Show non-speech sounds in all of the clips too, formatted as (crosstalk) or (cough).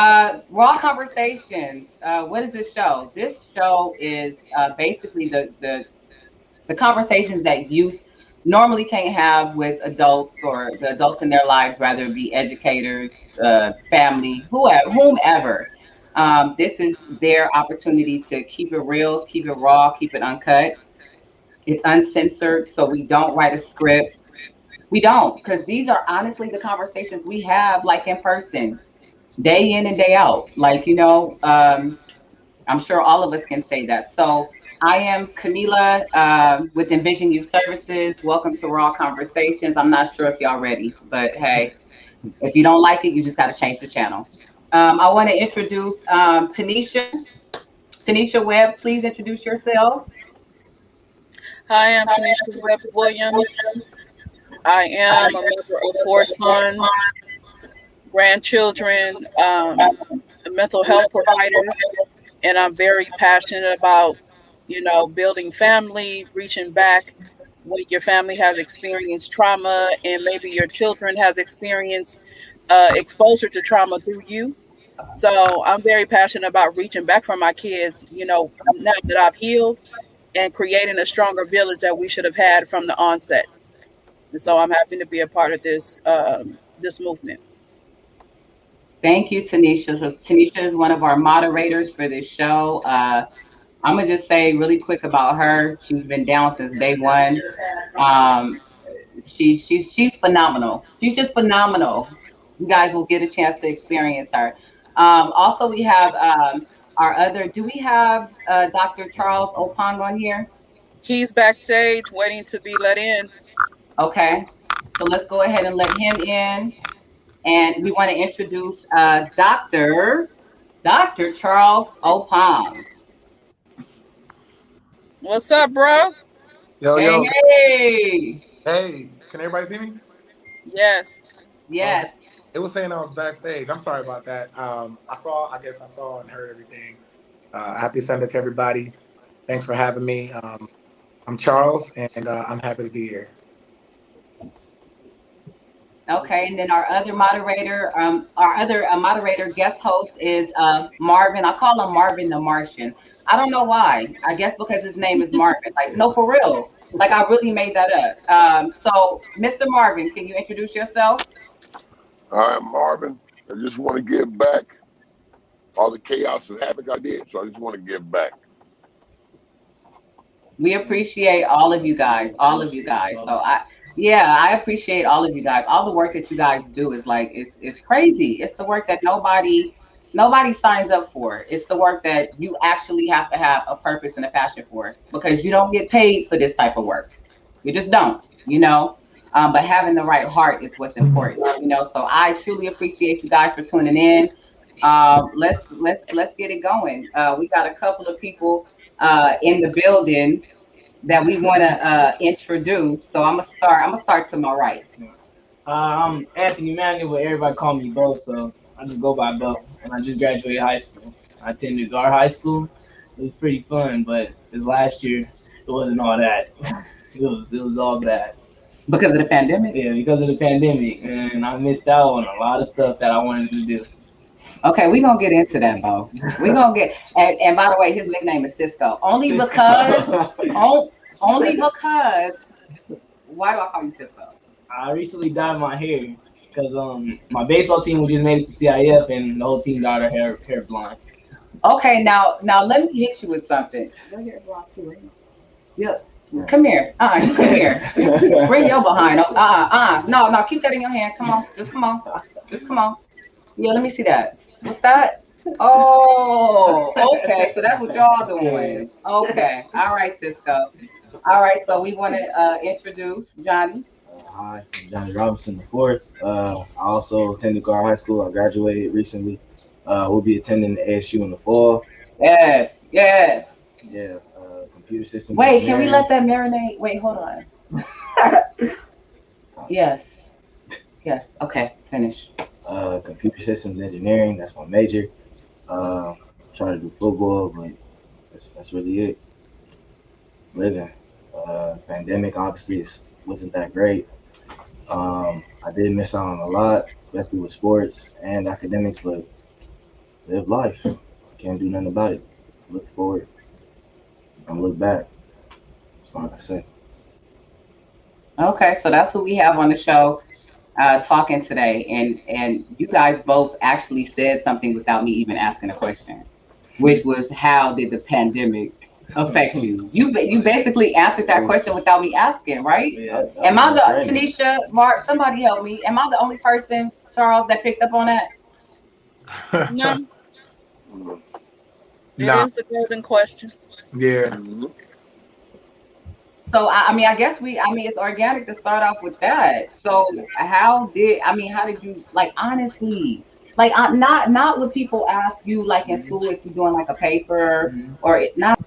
Uh, Raw Conversations. Uh, what is this show? This show is uh, basically the, the the conversations that youth normally can't have with adults or the adults in their lives, rather be educators, uh, family, whoever, whomever. Um, this is their opportunity to keep it real, keep it raw, keep it uncut. It's uncensored, so we don't write a script. We don't, because these are honestly the conversations we have, like in person, day in and day out. Like you know, um, I'm sure all of us can say that. So I am Camila uh, with Envision Youth Services. Welcome to Raw Conversations. I'm not sure if y'all ready, but hey, if you don't like it, you just got to change the channel. Um, I want to introduce um, Tanisha. Tanisha Webb, please introduce yourself. Hi, I'm Tanisha Webb Williams. I am a member of Four Sons, grandchildren, um, a mental health provider, and I'm very passionate about, you know, building family, reaching back when your family has experienced trauma and maybe your children has experienced uh, exposure to trauma through you so I'm very passionate about reaching back for my kids, you know, now that I've healed and creating a stronger village that we should have had from the onset. And so I'm happy to be a part of this um, this movement. Thank you, Tanisha. So Tanisha is one of our moderators for this show. Uh, I'm gonna just say really quick about her. She's been down since day one. Um, she's she's she's phenomenal. She's just phenomenal. You guys will get a chance to experience her. Um, also, we have um, our other. Do we have uh, Dr. Charles Opong on here? He's backstage waiting to be let in. Okay, so let's go ahead and let him in. And we want to introduce uh, Dr. Dr. Charles Opong. What's up, bro? Yo, hey, yo. Hey. Hey, can everybody see me? Yes. Yes. It was saying I was backstage. I'm sorry about that. Um, I saw, I guess I saw and heard everything. Uh, happy Sunday to everybody. Thanks for having me. Um, I'm Charles, and uh, I'm happy to be here. Okay, and then our other moderator, um, our other uh, moderator guest host is uh, Marvin. I call him Marvin the Martian. I don't know why. I guess because his name is Marvin. Like, no, for real. Like, I really made that up. Um, so, Mr. Marvin, can you introduce yourself? I'm Marvin. I just want to give back all the chaos and havoc I did. So I just want to give back. We appreciate all of you guys, all of you guys. So I, yeah, I appreciate all of you guys. All the work that you guys do is like it's it's crazy. It's the work that nobody nobody signs up for. It's the work that you actually have to have a purpose and a passion for because you don't get paid for this type of work. You just don't, you know. Um, but having the right heart is what's important, you know. So I truly appreciate you guys for tuning in. Um, let's let's let's get it going. Uh, we got a couple of people uh, in the building that we want to uh, introduce. So I'm gonna start. I'm gonna start to my right. Uh, I'm Anthony Manuel, but everybody call me Bo, so I just go by Bo. And I just graduated high school. I attended Gahr High School. It was pretty fun, but this last year it wasn't all that. (laughs) it was it was all bad. Because of the pandemic? Yeah, because of the pandemic. And I missed out on a lot of stuff that I wanted to do. Okay, we're gonna get into that, Bo. We're gonna get and, and by the way, his nickname is Cisco. Only because (laughs) on, only because why do I call you Cisco? I recently dyed my hair because um my baseball team just made it to CIF and the whole team dyed their hair hair blonde. Okay, now now let me hit you with something. Your hair blonde too, right? Yeah. Come here. Uh, you come here. (laughs) Bring your behind. Uh, uh, uh. No, no, keep that in your hand. Come on. Just come on. Just come on. Yeah, let me see that. What's that? Oh, okay. So that's what y'all doing. Okay. All right, Cisco. All right. So we want to uh, introduce Johnny. Hi, I'm Johnny Robinson the fourth. Uh, I also attended Gahr High School. I graduated recently. Uh, we'll be attending the ASU in the fall. Yes. Yes. Yeah. Uh, computer systems. Wait, can we let that marinate? Wait, hold on. (laughs) yes. Yes. Okay. Finish. Uh, computer systems engineering. That's my major. Uh, trying to do football, but that's, that's really it. Living. Uh, pandemic obviously wasn't that great. Um, I did miss out on a lot, especially with sports and academics, but live life. Can't do nothing about it. Look forward. Don't look back. That's all I say. Okay, so that's who we have on the show uh, talking today, and and you guys both actually said something without me even asking a question, which was how did the pandemic affect you? You you basically answered that question without me asking, right? Yeah. Am I the Brandon. Tanisha, Mark? Somebody help me. Am I the only person, Charles, that picked up on that? No, (laughs) it is Nah, the golden question. yeah. Mhm. So I, I mean, I guess we. I mean, it's organic to start off with that. So how did? I mean, how did you like? Honestly, like uh, not not what people ask you like in school if you're doing like a paper Mhm. or it, not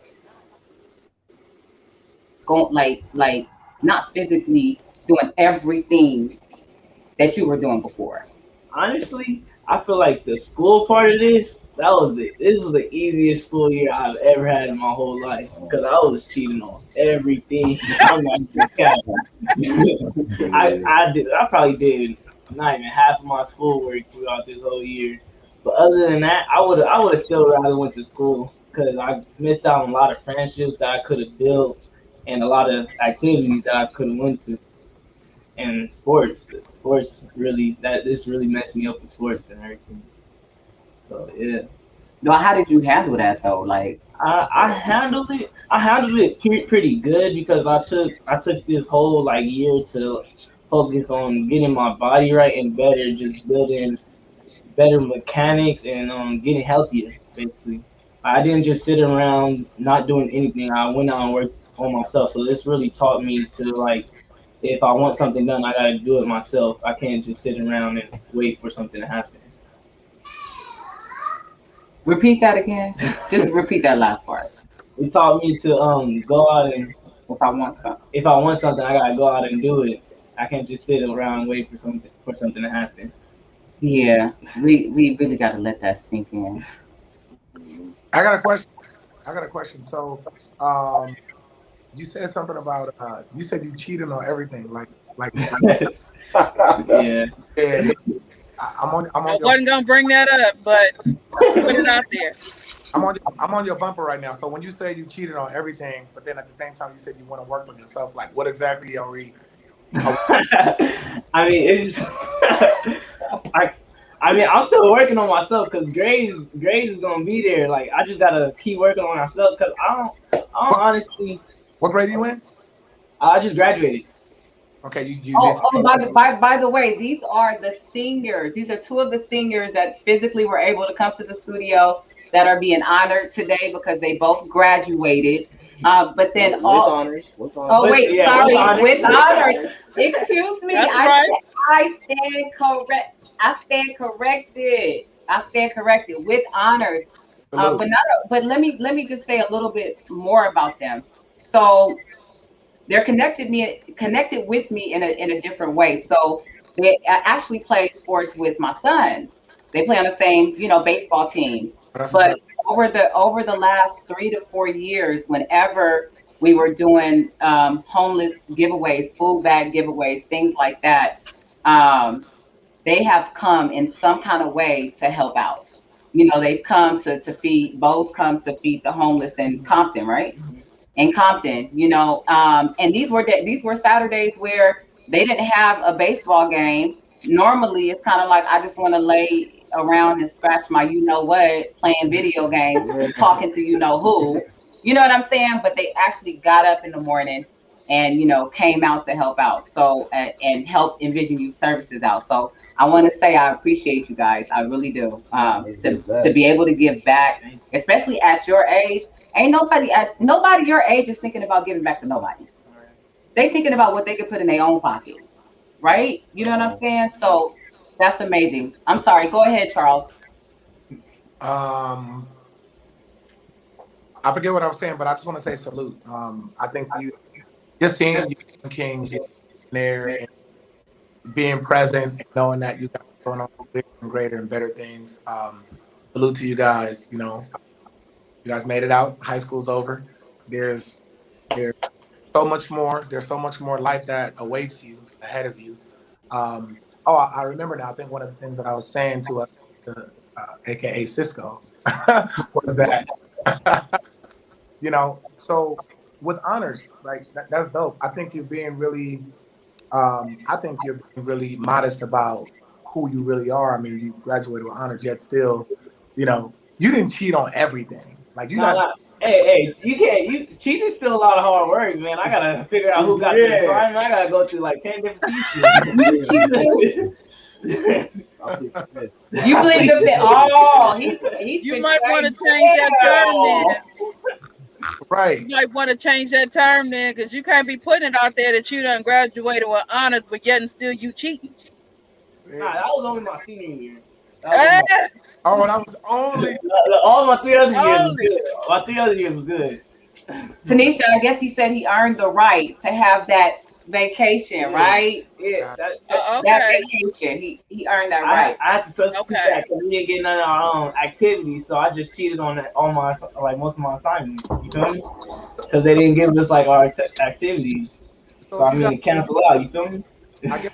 going like like not physically doing everything that you were doing before. honestly, I feel like the school part of this, that was it. this was the easiest school year I've ever had in my whole life because I was cheating on everything. (laughs) I'm not even. I, I did I probably did not even half of my schoolwork throughout this whole year. But other than that, I would I would have still rather went to school because I missed out on a lot of friendships that I could have built and a lot of activities that I could have went to. And sports, sports really that this really messed me up with sports and everything. So yeah. Well, how did you handle that though? Like, I, I handled it. I handled it pre- pretty good because I took I took this whole like year to focus on getting my body right and better, just building better mechanics and um, getting healthier. Basically, I didn't just sit around not doing anything. I went out and worked on myself. So this really taught me to like, if I want something done, I gotta do it myself. I can't just sit around and wait for something to happen. repeat that again. Just (laughs) repeat that last part. It taught me to um go out and If I want some. if I want something, I gotta go out and do it. I can't just sit around and wait for something for something to happen. Yeah, we we really got to let that sink in. I got a question. I got a question. So, um, you said something about uh, you said you cheated on everything. Like, like, (laughs) Yeah. yeah, I- I'm on. I'm I on your. wasn't gonna bring that up, but put it out there. I'm on. I'm on your bumper right now. So when you say you cheated on everything, but then at the same time you said you want to work on yourself, like what exactly are we? (laughs) I mean, it's (laughs) I. I mean, I'm still working on myself because grades, grades is gonna be there. Like, I just gotta keep working on myself because I don't, I don't honestly. What grade are you in? I just graduated. Okay, you you Oh, did. oh by, the, by, by the way, these are the seniors. These are two of the seniors that physically were able to come to the studio that are being honored today because they both graduated. Uh, but then with all. honors. With honors. Oh wait, yeah, sorry, with honors. with honors. Excuse me. That's I, right. I stand correct. I stand corrected. I stand corrected with honors. Uh, but not. But let me let me just say a little bit more about them. So they're connected me connected with me in a in a different way. So they actually play sports with my son. They play on the same you know baseball team. That's But over the over the last three to four years, whenever we were doing um, homeless giveaways, food bag giveaways, things like that, um, they have come in some kind of way to help out. You know, they've come to to feed. Both come to feed the homeless in Compton, right? In Compton, you know, um, and these were these were Saturdays where they didn't have a baseball game. Normally, it's kind of like I just want to lay around and scratch my you know what, playing video games, talking to you know who. You know what I'm saying? But they actually got up in the morning and you know came out to help out. So uh, and helped Envision Youth Services out. So I want to say I appreciate you guys. I really do. Um, to, to be able to give back, especially at your age. Ain't nobody at nobody your age is thinking about giving back to nobody. They thinking about what they could put in their own pocket, right? You know what I'm saying? So that's amazing. I'm sorry. Go ahead, Charles. Um, I forget what I was saying, but I just want to say salute. Um, I think you just seeing you Kings there and being present and knowing that you guys are going on bigger and greater and better things. Um, salute to you guys. You know, you guys made it out. High school's over. There's there's so much more. There's so much more life that awaits you ahead of you. Um, oh, I, remember now. I think one of the things that I was saying to us, to, uh, aka Cisco, (laughs) was that (laughs) you know. So with honors, like that, that's dope. I think you're being really, um, I think you're being really modest about who you really are. I mean, you graduated with honors, yet still, you know, you didn't cheat on everything. Like you Nah, got nah. Hey, hey, you can't. You cheating's still a lot of hard work, man. I gotta figure out who got Yeah. the assignment. I gotta go through like ten different pieces. (laughs) You plead the fifth. Oh, he's he's You been might want to change that term then. right. You might want to change that term then, because you can't be putting it out there that you done graduated with honors, but yet and still you cheating. Nah, that was only my senior year. That was Eh, Oh, that was only (laughs) my- all my three other years was good. My three other years was good. Tanisha, I guess he said he earned the right to have that vacation, right? Yeah, that, uh, That okay. vacation, he he earned that right. I had to substitute Okay. that because we didn't get none of our own activities, so I just cheated on that, all my like most of my assignments. You feel me? Because they didn't give us like our t- activities, so I you mean got- to cancel out. You feel me? I guess,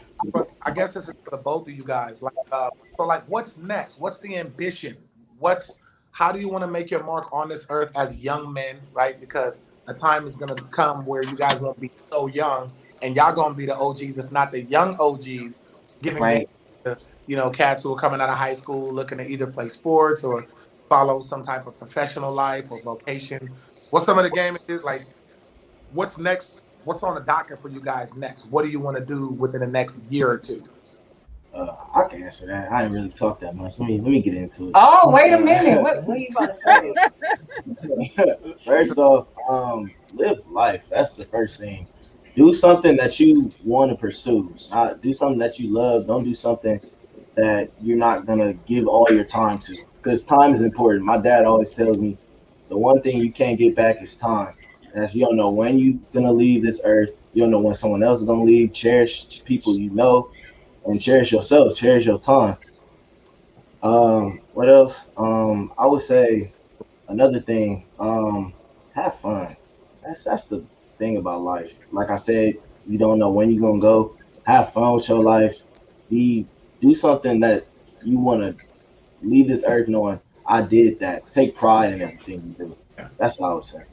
I guess this is for the both of you guys. Like, uh, so, like, what's next? What's the ambition? What's how do you want to make your mark on this earth as young men, right? Because a time is gonna come where you guys won't be so young, and y'all gonna be the OGs, if not the young OGs, giving Right. to you know cats who are coming out of high school looking to either play sports or follow some type of professional life or vocation. What's some of the game is like? What's next? What's on the docket for you guys next? What do you want to do within the next year or two? Uh, I can answer that. I didn't really talk that much. Let me let me get into it. Oh, wait a minute. What, what are you about to say? (laughs) First off, um, live life. That's the first thing. Do something that you want to pursue. Not do something that you love. Don't do something that you're not gonna give all your time to. Because time is important. My dad always tells me the one thing you can't get back is time. As you don't know when you're gonna leave this earth. You don't know when someone else is gonna leave. Cherish people you know, and cherish yourself. Cherish your time. Um, what else? Um, I would say another thing, um, have fun. That's that's the thing about life. Like I said, you don't know when you're gonna go. Have fun with your life. Be do something that you wanna leave this earth knowing I did that. Take pride in everything you do. That's what I would say.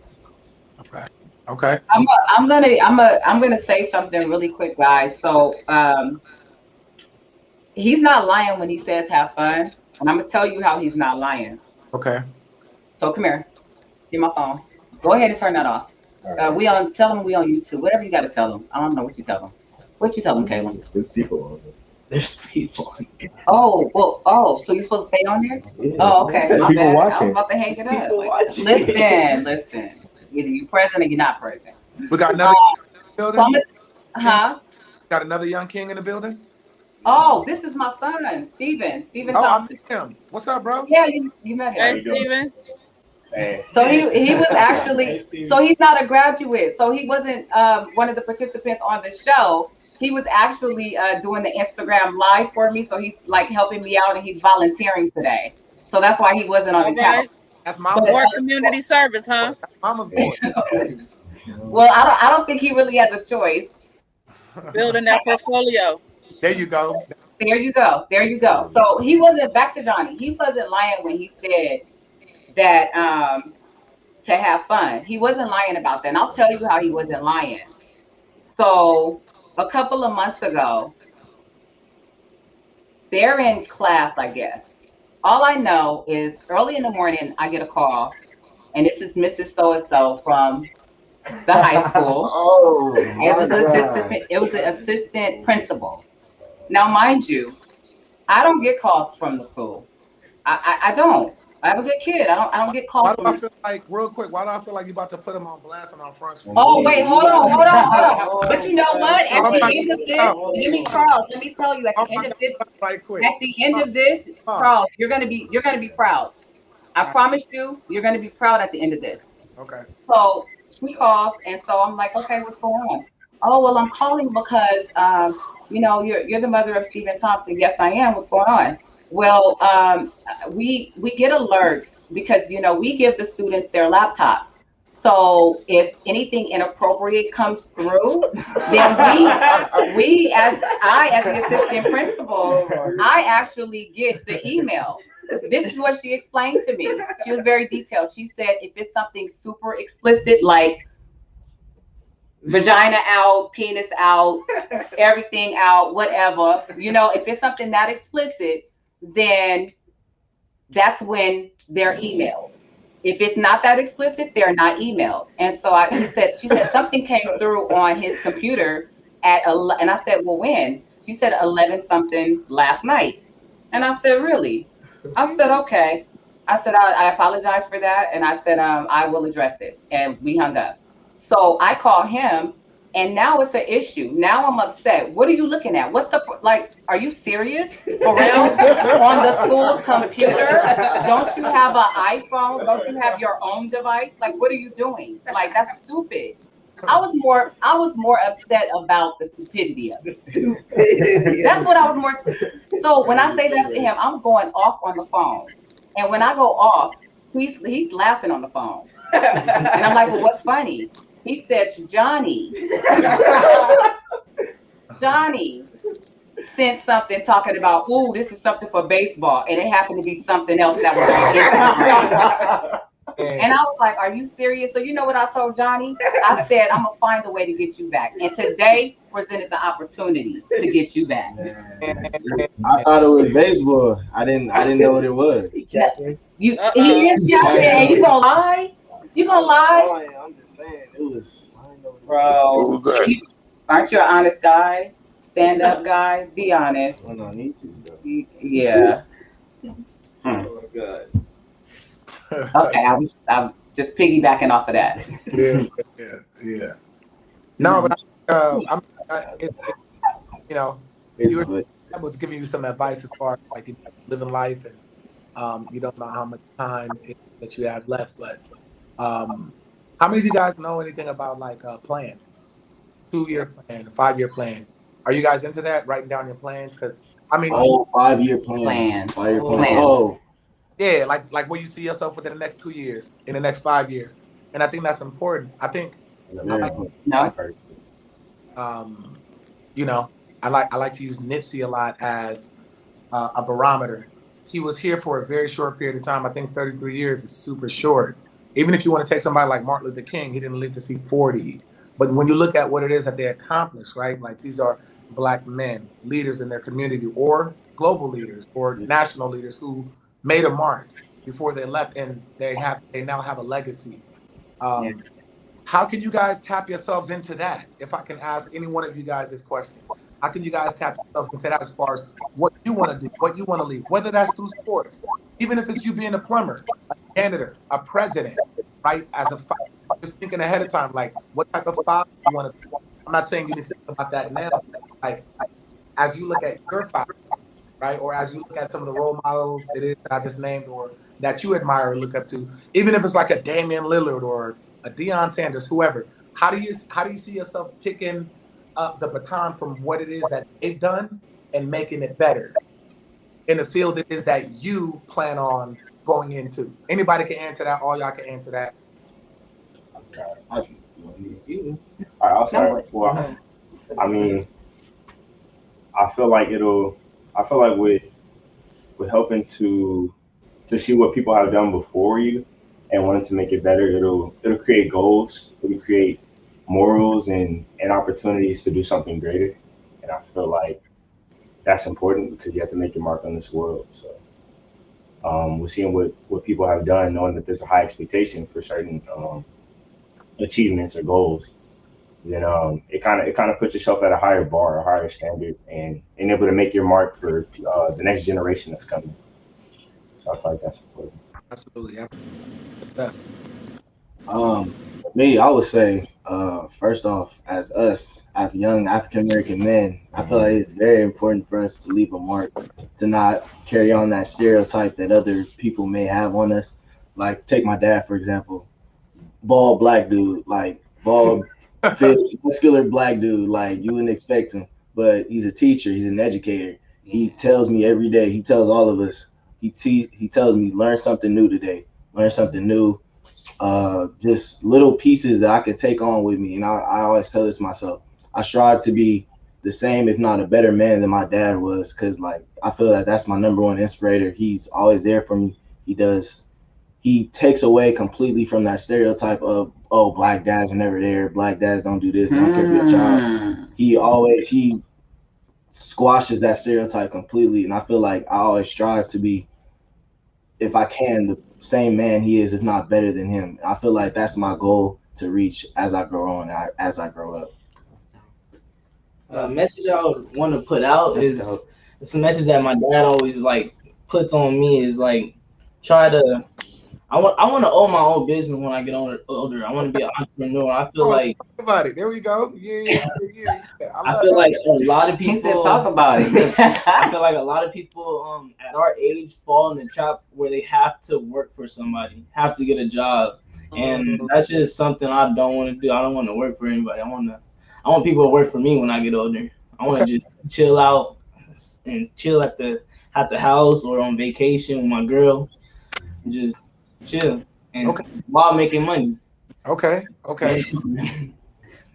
Okay. Okay. I'm, I'm gonna I'm a I'm gonna say something really quick, guys. So um, he's not lying when he says have fun, and I'm gonna tell you how he's not lying. Okay. So come here, get my phone. Go ahead and turn that off. Uh, we on tell them we on YouTube. Whatever you got to tell them. I don't know what you tell them. What you tell them, Kaylin? There's people on there. There's people. Oh well. Oh, so you're supposed to stay on there? there. Oh, okay. My People bad. I'm about to hang it up. People watching. Listen, listen. Either you present or you're not present. We got another So I'm building. gonna, huh? Got another young king in the building. Oh, this is my son, Steven. Steven Oh, I Thompson. met him. What's up, bro? Yeah, you, you met him. Hey, Steven. Hey. So he he was actually Steven. so he's not a graduate. So he wasn't um, one of the participants on the show. He was actually uh, doing the Instagram live for me. So he's like helping me out and he's volunteering today. So that's why he wasn't on All the couch. Right. That's mama's, More community service, huh? mama's boy. (laughs) Well, I don't I don't think he really has a choice. Building that portfolio. There you go. There you go. There you go. So he wasn't back to Johnny. He wasn't lying when he said that um to have fun. He wasn't lying about that. And I'll tell you how he wasn't lying. So a couple of months ago, they're in class, I guess. All I know is early in the morning I get a call, and this is Mrs. So and so from the high (laughs) school. Oh, It was assistant. It was an assistant principal. Now, mind you, I don't get calls from the school. I, I, I don't. I have a good kid. I don't. I don't get called. Why do I feel like, real quick? Why do I feel like you're about to put him on blast on our front? Oh wait, hold on, hold on, hold on. But you know what? At the end of this, let me, Charles. Let me tell you. At the end of this, God, right quick. at the end of this, Charles, you're gonna be. You're gonna be proud. I promise you, you're gonna be proud at the end of this. Okay. So she calls, and so I'm like, okay, what's going on? Oh well, I'm calling because um, you know you're you're the mother of Stephen Thompson. Yes, I am. What's going on? Well, um, we we get alerts because you know we give the students their laptops. So if anything inappropriate comes through, then we we as I as the assistant principal, I actually get the email. this is what she explained to me. She was very detailed. She said if it's something super explicit, like vagina out, penis out, everything out, whatever, you know, if it's something that explicit, then that's when they're emailed. If it's not that explicit, they're not emailed. And so I she said she said something came through on his computer at ele- and I said, well, when? She said eleven something last night, and I said, really? I said, okay. I said, I, I apologize for that, and I said, um, I will address it, and we hung up. So I call him, and now it's an issue. Now I'm upset. What are you looking at? What's the like? Are you serious for real? (laughs) On the school's computer? Don't you have an iPhone? Don't you have your own device? Like, what are you doing? Like, that's stupid. I was more, I was more upset about the stupidity of it. That's what I was more. So when I say that to him, I'm going off on the phone, and when I go off, he's he's laughing on the phone, and I'm like, well, what's funny? He says, Johnny, (laughs) Johnny sent something talking about, ooh, this is something for baseball, and it happened to be something else that was on Instagram. (laughs) And I was like, Are you serious? So you know what I told Johnny? I said, I'm gonna find a way to get you back. And today presented the opportunity to get you back. I thought it was baseball. I didn't. I didn't know what it was. You he is young You gonna lie? You gonna lie? Oh, I'm just saying it was. I didn't know what it Bro, aren't you an honest guy? Stand up guy? Be honest. was. I need to. Though. Yeah. (laughs) Oh God. (laughs) Okay, I'm I'm just piggybacking off of that. yeah, yeah, yeah. No, but uh, I'm, I, it, it, you know, You- but I was giving you some advice as far as like you know, living life, and um, you don't know how much time it, that you have left. But um, how many of you guys know anything about like a plan, two year plan, five year plan? Are you guys into that? Writing down your plans? Because I mean, oh, five year plan. Plan. Five year plan. Plan. Oh, yeah, like like where you see yourself within the next two years, in the next five years, and I think that's important. I think very important. No. um, you know, I like I like to use Nipsey a lot as uh, a barometer. He was here for a very short period of time. I think 33 years is super short. Even if you want to take somebody like Martin Luther King, he didn't live to see 40. But when you look at what it is that they accomplished, right? Like these are black men, leaders in their community, or global leaders, or national leaders who made a mark before they left, and they have they now have a legacy. Um, Yeah. How can you guys tap yourselves into that? If I can ask any one of you guys this question, how can you guys tap yourselves into that as far as what you want to do, what you want to leave, whether that's through sports, even if it's you being a plumber, janitor, a president, right? As a fa- just thinking ahead of time, like what type of father you want to be. I'm not saying you need to think about that now. Like as you look at your father, right, or as you look at some of the role models it is that I just named, or that you admire or look up to, even if it's like a Damian Lillard or a Deion Sanders, whoever. How do you how do you see yourself picking up the baton from what it is that they've done and making it better in the field it is that you plan on going into? Anybody can answer that. All y'all can answer that. I can- you- All right, I'll start. Well, I mean, I feel like it'll. I feel like with with helping to to see what people have done before you and wanting to make it better, it'll it'll create goals. It'll create morals and and opportunities to do something greater. And I feel like that's important because you have to make your mark on this world. So. Um, we're seeing what, what people have done, knowing that there's a high expectation for certain um, achievements or goals then um, it kind of it kind of puts yourself at a higher bar, a higher standard, and and able to make your mark for uh, the next generation that's coming. So I feel like that's important. Absolutely. Yeah. Um, me, I would say, uh, first off, as us, as young African American men, I feel like it's very important for us to leave a mark, to not carry on that stereotype that other people may have on us. Like, take my dad for example, bald black dude, like bald, (laughs) fit, muscular black dude, like you wouldn't expect him, but he's a teacher, he's an educator. He tells me every day, he tells all of us, he te- he tells me learn something new today, learn something new uh, just little pieces that I could take on with me. And I, I always tell this myself. I strive to be the same, if not a better man than my dad was. Cause like I feel that that's my number one inspirator. He's always there for me. He does. He takes away completely from that stereotype of oh black dads are never there. Black dads don't do this. They don't care for your child. Mm. He always he squashes that stereotype completely, and I feel like I always strive to be, if I can, the same man he is, if not better than him. I feel like that's my goal to reach as I grow on, as I grow up. A message I would want to put out That's is dope. it's a message that my dad always like puts on me is like try to I want I want to own my own business when I get older. older. I want to be an entrepreneur. I feel like Talk about it. There we go. Yeah, yeah, (laughs) yeah. yeah. I, I feel that. like a lot of He said, people "Talk about it." (laughs) I feel like a lot of people um at our age fall in the trap where they have to work for somebody, have to get a job. And that's just something I don't want to do. I don't want to work for anybody. I want to I want people to work for me when I get older. I want to Okay. just chill out and chill at the at the house or on vacation with my girl. Just chill and Okay. while making money. okay, okay. (laughs)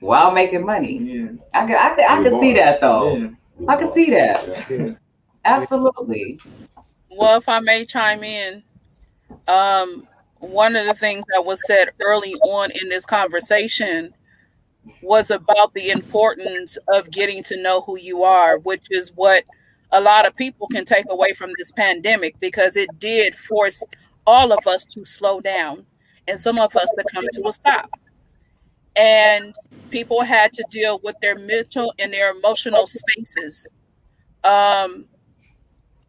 While making money, Yeah. I can, I can, I can see that though. yeah. I can see that. Yeah. (laughs) Absolutely. Well, if I may chime in, um, one of the things that was said early on in this conversation was about the importance of getting to know who you are, which is what a lot of people can take away from this pandemic because it did force all of us to slow down and some of us to come to a stop. And people had to deal with their mental and their emotional spaces. Um,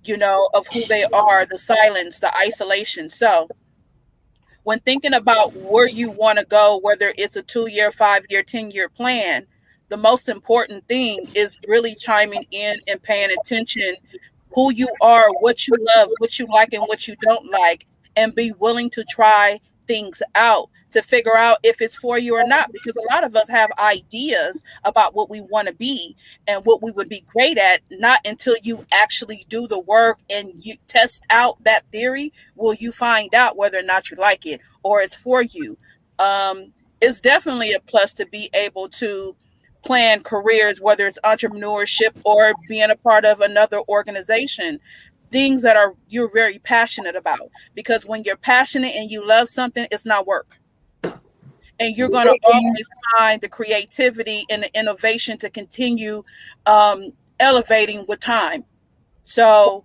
you know, of who they are, the silence, the isolation. So, when thinking about where you want to go, whether it's a two year, five year, 10 year plan, the most important thing is really chiming in and paying attention who you are, what you love, what you like, and what you don't like, and be willing to try things out to figure out if it's for you or not. Because a lot of us have ideas about what we want to be and what we would be great at, not until you actually do the work and you test out that theory will you find out whether or not you like it or it's for you. Um, it's definitely a plus to be able to plan careers, whether it's entrepreneurship or being a part of another organization. Things that are you're very passionate about because when you're passionate and you love something, it's not work and you're going to always find the creativity and the innovation to continue um, elevating with time. So,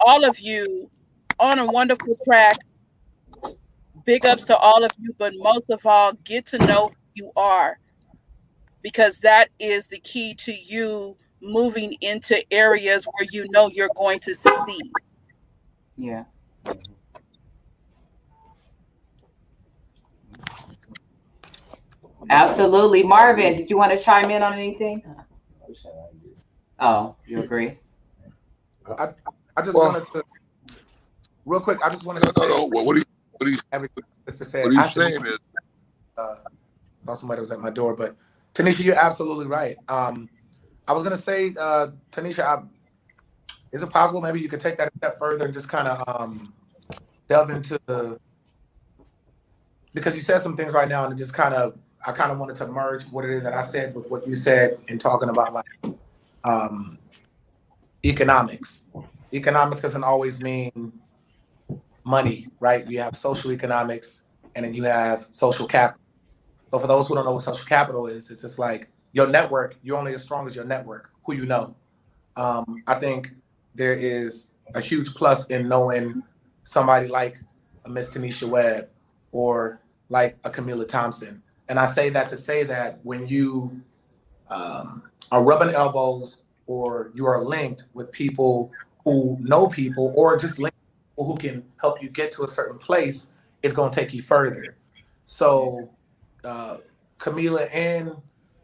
all of you on a wonderful track. Big ups to all of you, but most of all, get to know who you are because that is the key to you moving into areas where you know you're going to succeed. Yeah. Absolutely. Marvin, did you want to chime in on anything? Oh, you agree? I just Well- wanted to, real quick. I just wanted to no, say no. What, what, are you, what, are you, everything Mr. said. what are you saying is, uh, thought somebody was at my door, but Tanisha, you're absolutely right. Um, I was gonna say, uh, Tanisha, I, is it possible maybe you could take that a step further and just kind of um, delve into the because you said some things right now and it just kind of I kind of wanted to merge what it is that I said with what you said in talking about like um, economics. Economics doesn't always mean money, right? You have social economics and then you have social capital. So for those who don't know what social capital is, it's just like your network. You're only as strong as your network, who you know. Um, I think there is a huge plus in knowing somebody like a Miss Tanisha Webb or like a Camila Thompson. And I say that to say that when you um, are rubbing elbows or you are linked with people who know people or just linked who can help you get to a certain place, it's going to take you further. So, uh, Camila and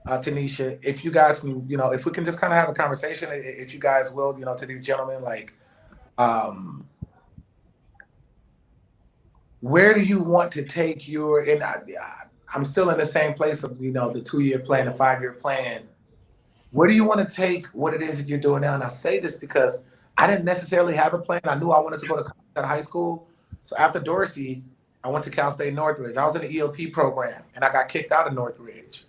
uh, Tanisha, if you guys can, you know, if we can just kind of have a conversation, if you guys will, you know, to these gentlemen, like, um, where do you want to take your? And I, I'm still in the same place of, you know, the two-year plan, the five-year plan. Where do you want to take what it is that you're doing now? And I say this because I didn't necessarily have a plan. I knew I wanted to go to high school. So after Dorsey, I went to Cal State Northridge. I was in the ELP program and I got kicked out of Northridge,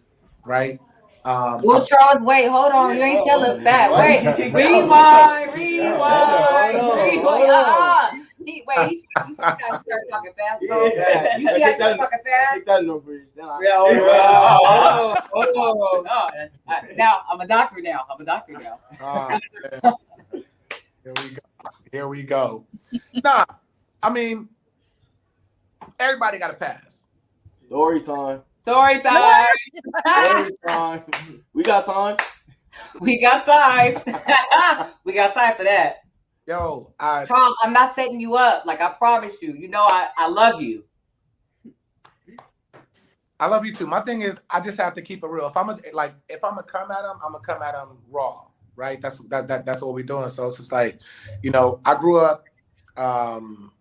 right? Um, Well, Charles, wait, hold on. You ain't tell us that. Wait, did you kick rewind, rewind, Hold on, hold on, rewind. Uh-uh. He, wait, he, you see how he started talking fast, bro? Yeah. You see how he started talking fast? Take that no bridge. Yeah, hold on, hold on, hold. Uh, now I'm a doctor now. I'm a doctor now. Ah, man. Here we go. Here we go. Nah, I mean, everybody got a pass. Story time. Story time. Story (laughs) time. We got time. we got time. (laughs) we got time for that. Yo, I Charles, I'm not setting you up. Like I promise you. You know I, I love you. I love you too. My thing is, I just have to keep it real. If I'm a, like, if I'm gonna come at him, I'm gonna come at him raw, right? That's that, that that's what we're doing. So it's just like, you know, I grew up. Um,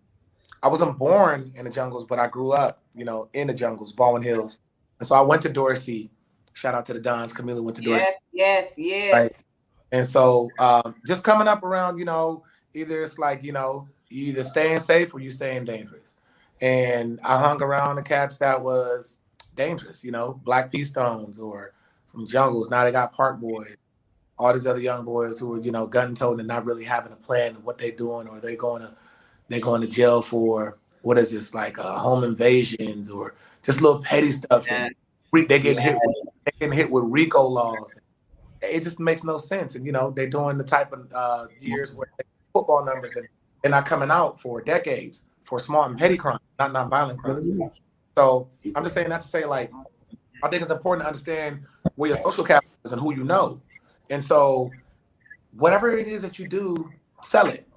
I wasn't born in the jungles, but I grew up, you know, in the jungles, Baldwin Hills, and so I went to Dorsey. Shout out to the Dons. Camila went to Dorsey. Yes, yes, yes. Right. And so um, just coming up around, you know, either it's like, you know, you either staying safe or you staying dangerous. And I hung around the cats that was dangerous, you know, Black P. Stones or from jungles. Now they got Park Boys, all these other young boys who are, you know, gun toting and not really having a plan of what they're doing or they're going to they're going to jail for what is this like uh, home invasions or just little petty stuff. And they get hit with, they getting hit with RICO laws it just makes no sense. And you know, they're doing the type of uh, years where football numbers and they're not coming out for decades for small and petty crimes, not non-violent crimes. So I'm just saying that to say like I think it's important to understand where your social capital is and who you know. And so whatever it is that you do, sell it.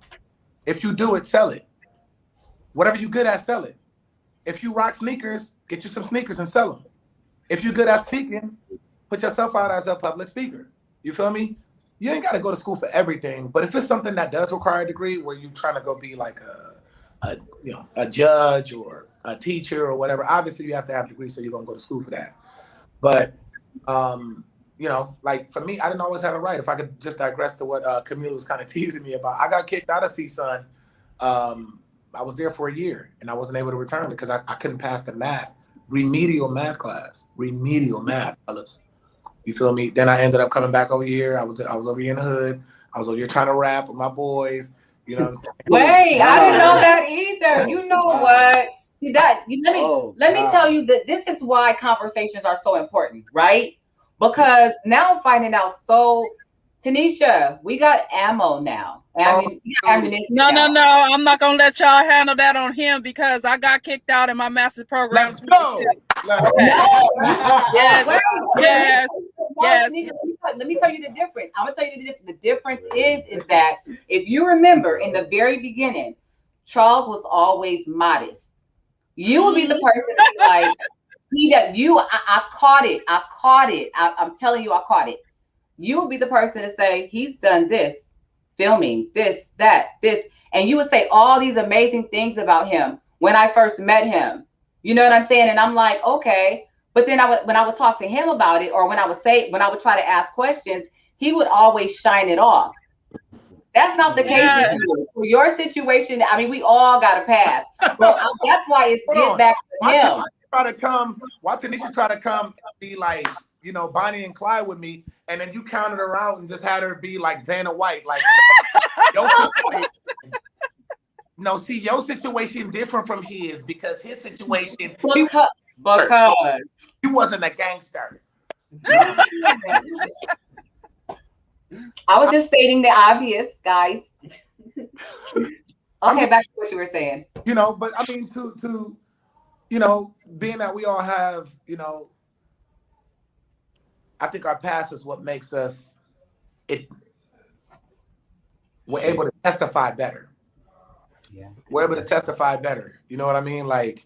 If you do it, sell it. Whatever you're good at, sell it. If you rock sneakers, get you some sneakers and sell them. If you're good at speaking, put yourself out as a public speaker. You feel me? You ain't got to go to school for everything, but if it's something that does require a degree, where you're trying to go be like a, a you know, a judge or a teacher or whatever, obviously you have to have a degree, so you're gonna go to school for that. But um, you know, like for me, I didn't always have it right. If I could just digress to what uh, was kind of (laughs) teasing me about, I got kicked out of CSUN. Um, I was there for a year and I wasn't able to return because I, I couldn't pass the math, remedial math class, remedial math, fellas. You feel me? Then I ended up coming back over here. I was I was over here in the hood. I was over here trying to rap with my boys. You know what I'm saying? (laughs) Wait, I didn't know that either. You know what? See that you, let me Oh, let me God. tell you that this is why conversations are so important, right? Because now I'm finding out. So, Tanisha, we got ammo now. Oh, Ammun- oh. ammunition No, now. no, no. I'm not gonna let y'all handle that on him because I got kicked out in my master's program. Let's go. Let's go. Yes, (laughs) Wait, yes, yes. Let me tell- Let me tell you the difference. I'm gonna tell you the difference. The difference is is that if you remember in the very beginning, Charles was always modest. You would be the person that's like he that you. I, I caught it. I caught it. I, I'm telling you, I caught it. You would be the person to say he's done this, filming this, that, this, and you would say all these amazing things about him when I first met him. You know what I'm saying? And I'm like, okay. But then I would when I would talk to him about it, or when I would say when I would try to ask questions, he would always shine it off. That's not the case Yeah. with you. For your situation, I mean, we all got to pass. But I- that's why it's Hold get on. back to Why him. Tanisha try to come? Why Tanisha try to come be like, you know, Bonnie and Clyde with me, and then you counted her out and just had her be like Vanna White, like (laughs) your. No, see, your situation different from his because his situation, he, Because, because he wasn't a gangster. I was just stating the obvious, guys. Okay, back to what you were saying. you know but i mean to to you know being that we all have you know i think our past is what makes us it we're able to testify better Yeah. we're able to testify better you know what i mean like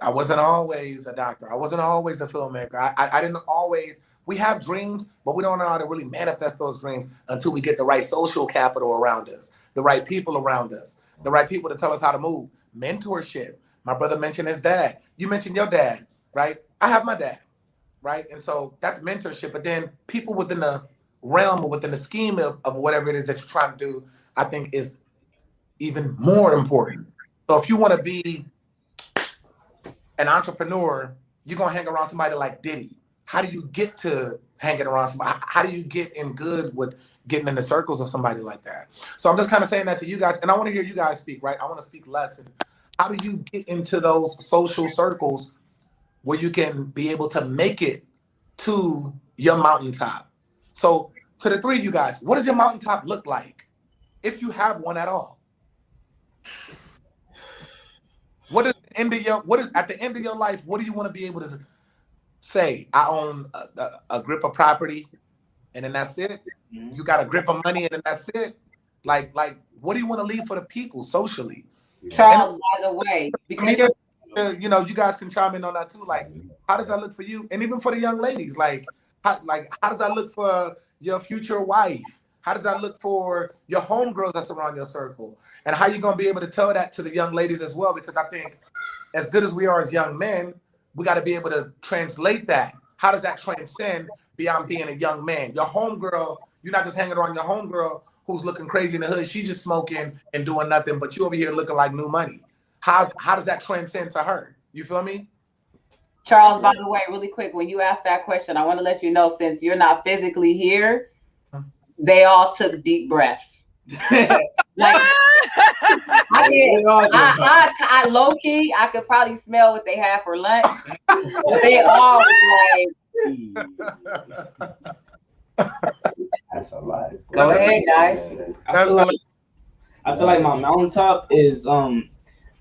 i wasn't always a doctor i wasn't always a filmmaker i i, I didn't always we have dreams but we don't know how to really manifest those dreams until we get the right social capital around us the right people around us the right people to tell us how to move. Mentorship. My brother mentioned his dad. You mentioned your dad, right? I have my dad, right? And so that's mentorship. But then people within the realm or within the scheme of, of whatever it is that you're trying to do, I think is even more important. So if you want to be an entrepreneur, you're gonna hang around somebody like Diddy how do you get to hanging around somebody? How do you get in good with getting in the circles of somebody like that? So I'm just kind of saying that to you guys, and I want to hear you guys speak, right? I want to speak less. And how do you get into those social circles where you can be able to make it to your mountaintop? So to the three of you guys, what does your mountaintop look like, if you have one at all? What is the end of your what is at the end of your life? What do you want to be able to say? I own a, a, a grip of property, and then that's it. Mhm. You got a grip of money, and then that's it. Like like, what do you want to leave for the people socially? Charles, by the way, because you're you know, you guys can chime in on that too. Like, how does that look for you? And even for the young ladies, like, how, like, how does that look for your future wife? How does that look for your homegirls that's around your circle? And how you gonna be able to tell that to the young ladies as well? Because I think, as good as we are as young men, we got to be able to translate that. How does that transcend beyond being a young man? Your homegirl, you're not just hanging around your homegirl who's looking crazy in the hood. She's just smoking and doing nothing, but you over here looking like new money. How how does that transcend to her? You feel me? Charles, by the way, really quick, when you asked that question, I want to let you know since you're not physically here, they all took deep breaths. (laughs) Like I, did, I, I, I low key, I could probably smell what they had for lunch. But they all like, That's a lie. Go ahead, guys. I feel like I feel like my mountaintop is um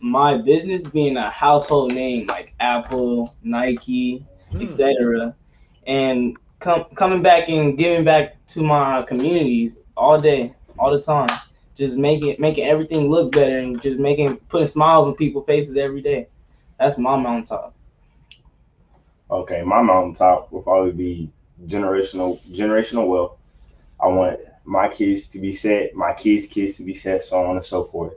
my business being a household name like Apple, Nike, Hmm. etc. And com- coming back and giving back to my communities all day, all the time. Just making making everything look better and just making putting smiles on people's faces every day. That's my mountaintop. Okay, my mountaintop will probably be generational generational wealth. I want my kids to be set, my kids' kids to be set, so on and so forth.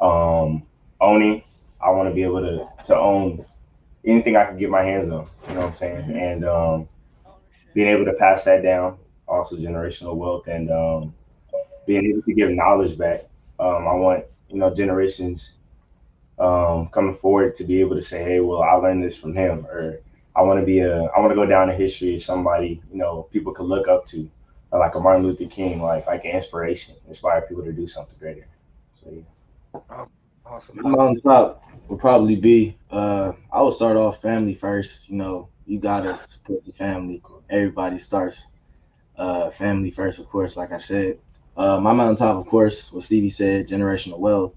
Um, owning, I want to be able to to own anything I can get my hands on. You know what I'm saying? And um, being able to pass that down, also generational wealth, and um, being able to give knowledge back. Um, I want you know generations um, coming forward to be able to say, hey, well, I learned this from him, or I want to be a, I want to go down in history as somebody, you know, people could look up to, like a Martin Luther King, like like an inspiration, inspire people to do something greater. So yeah. Awesome. My mountaintop would probably be uh I would start off family first. You know, you gotta support the family. Everybody starts uh family first, of course, like I said. Uh my mountaintop, of course, what Stevie said, generational wealth.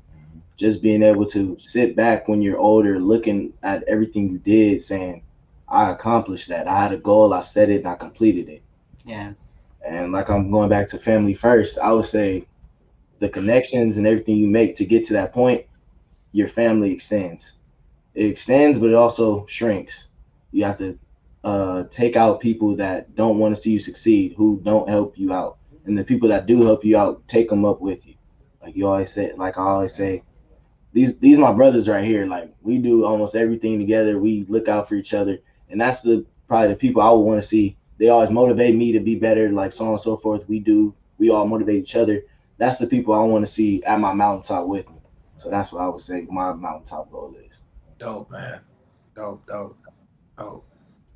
Just being able to sit back when you're older, looking at everything you did, saying, I accomplished that. I had a goal, I set it, and I completed it. yes. And like I'm going back to family first, I would say the connections and everything you make to get to that point, your family extends. It extends, but it also shrinks. You have to uh, take out people that don't want to see you succeed, who don't help you out, and the people that do help you out, take them up with you. Like you always say, like I always say, these these my brothers right here. Like we do almost everything together. We look out for each other, and that's the probably the people I would want to see. They always motivate me to be better, like so on and so forth. We do. We all motivate each other. That's the people I want to see at my mountaintop with me. So that's what I would say my mountaintop goal is. Dope, man. Dope, dope, dope.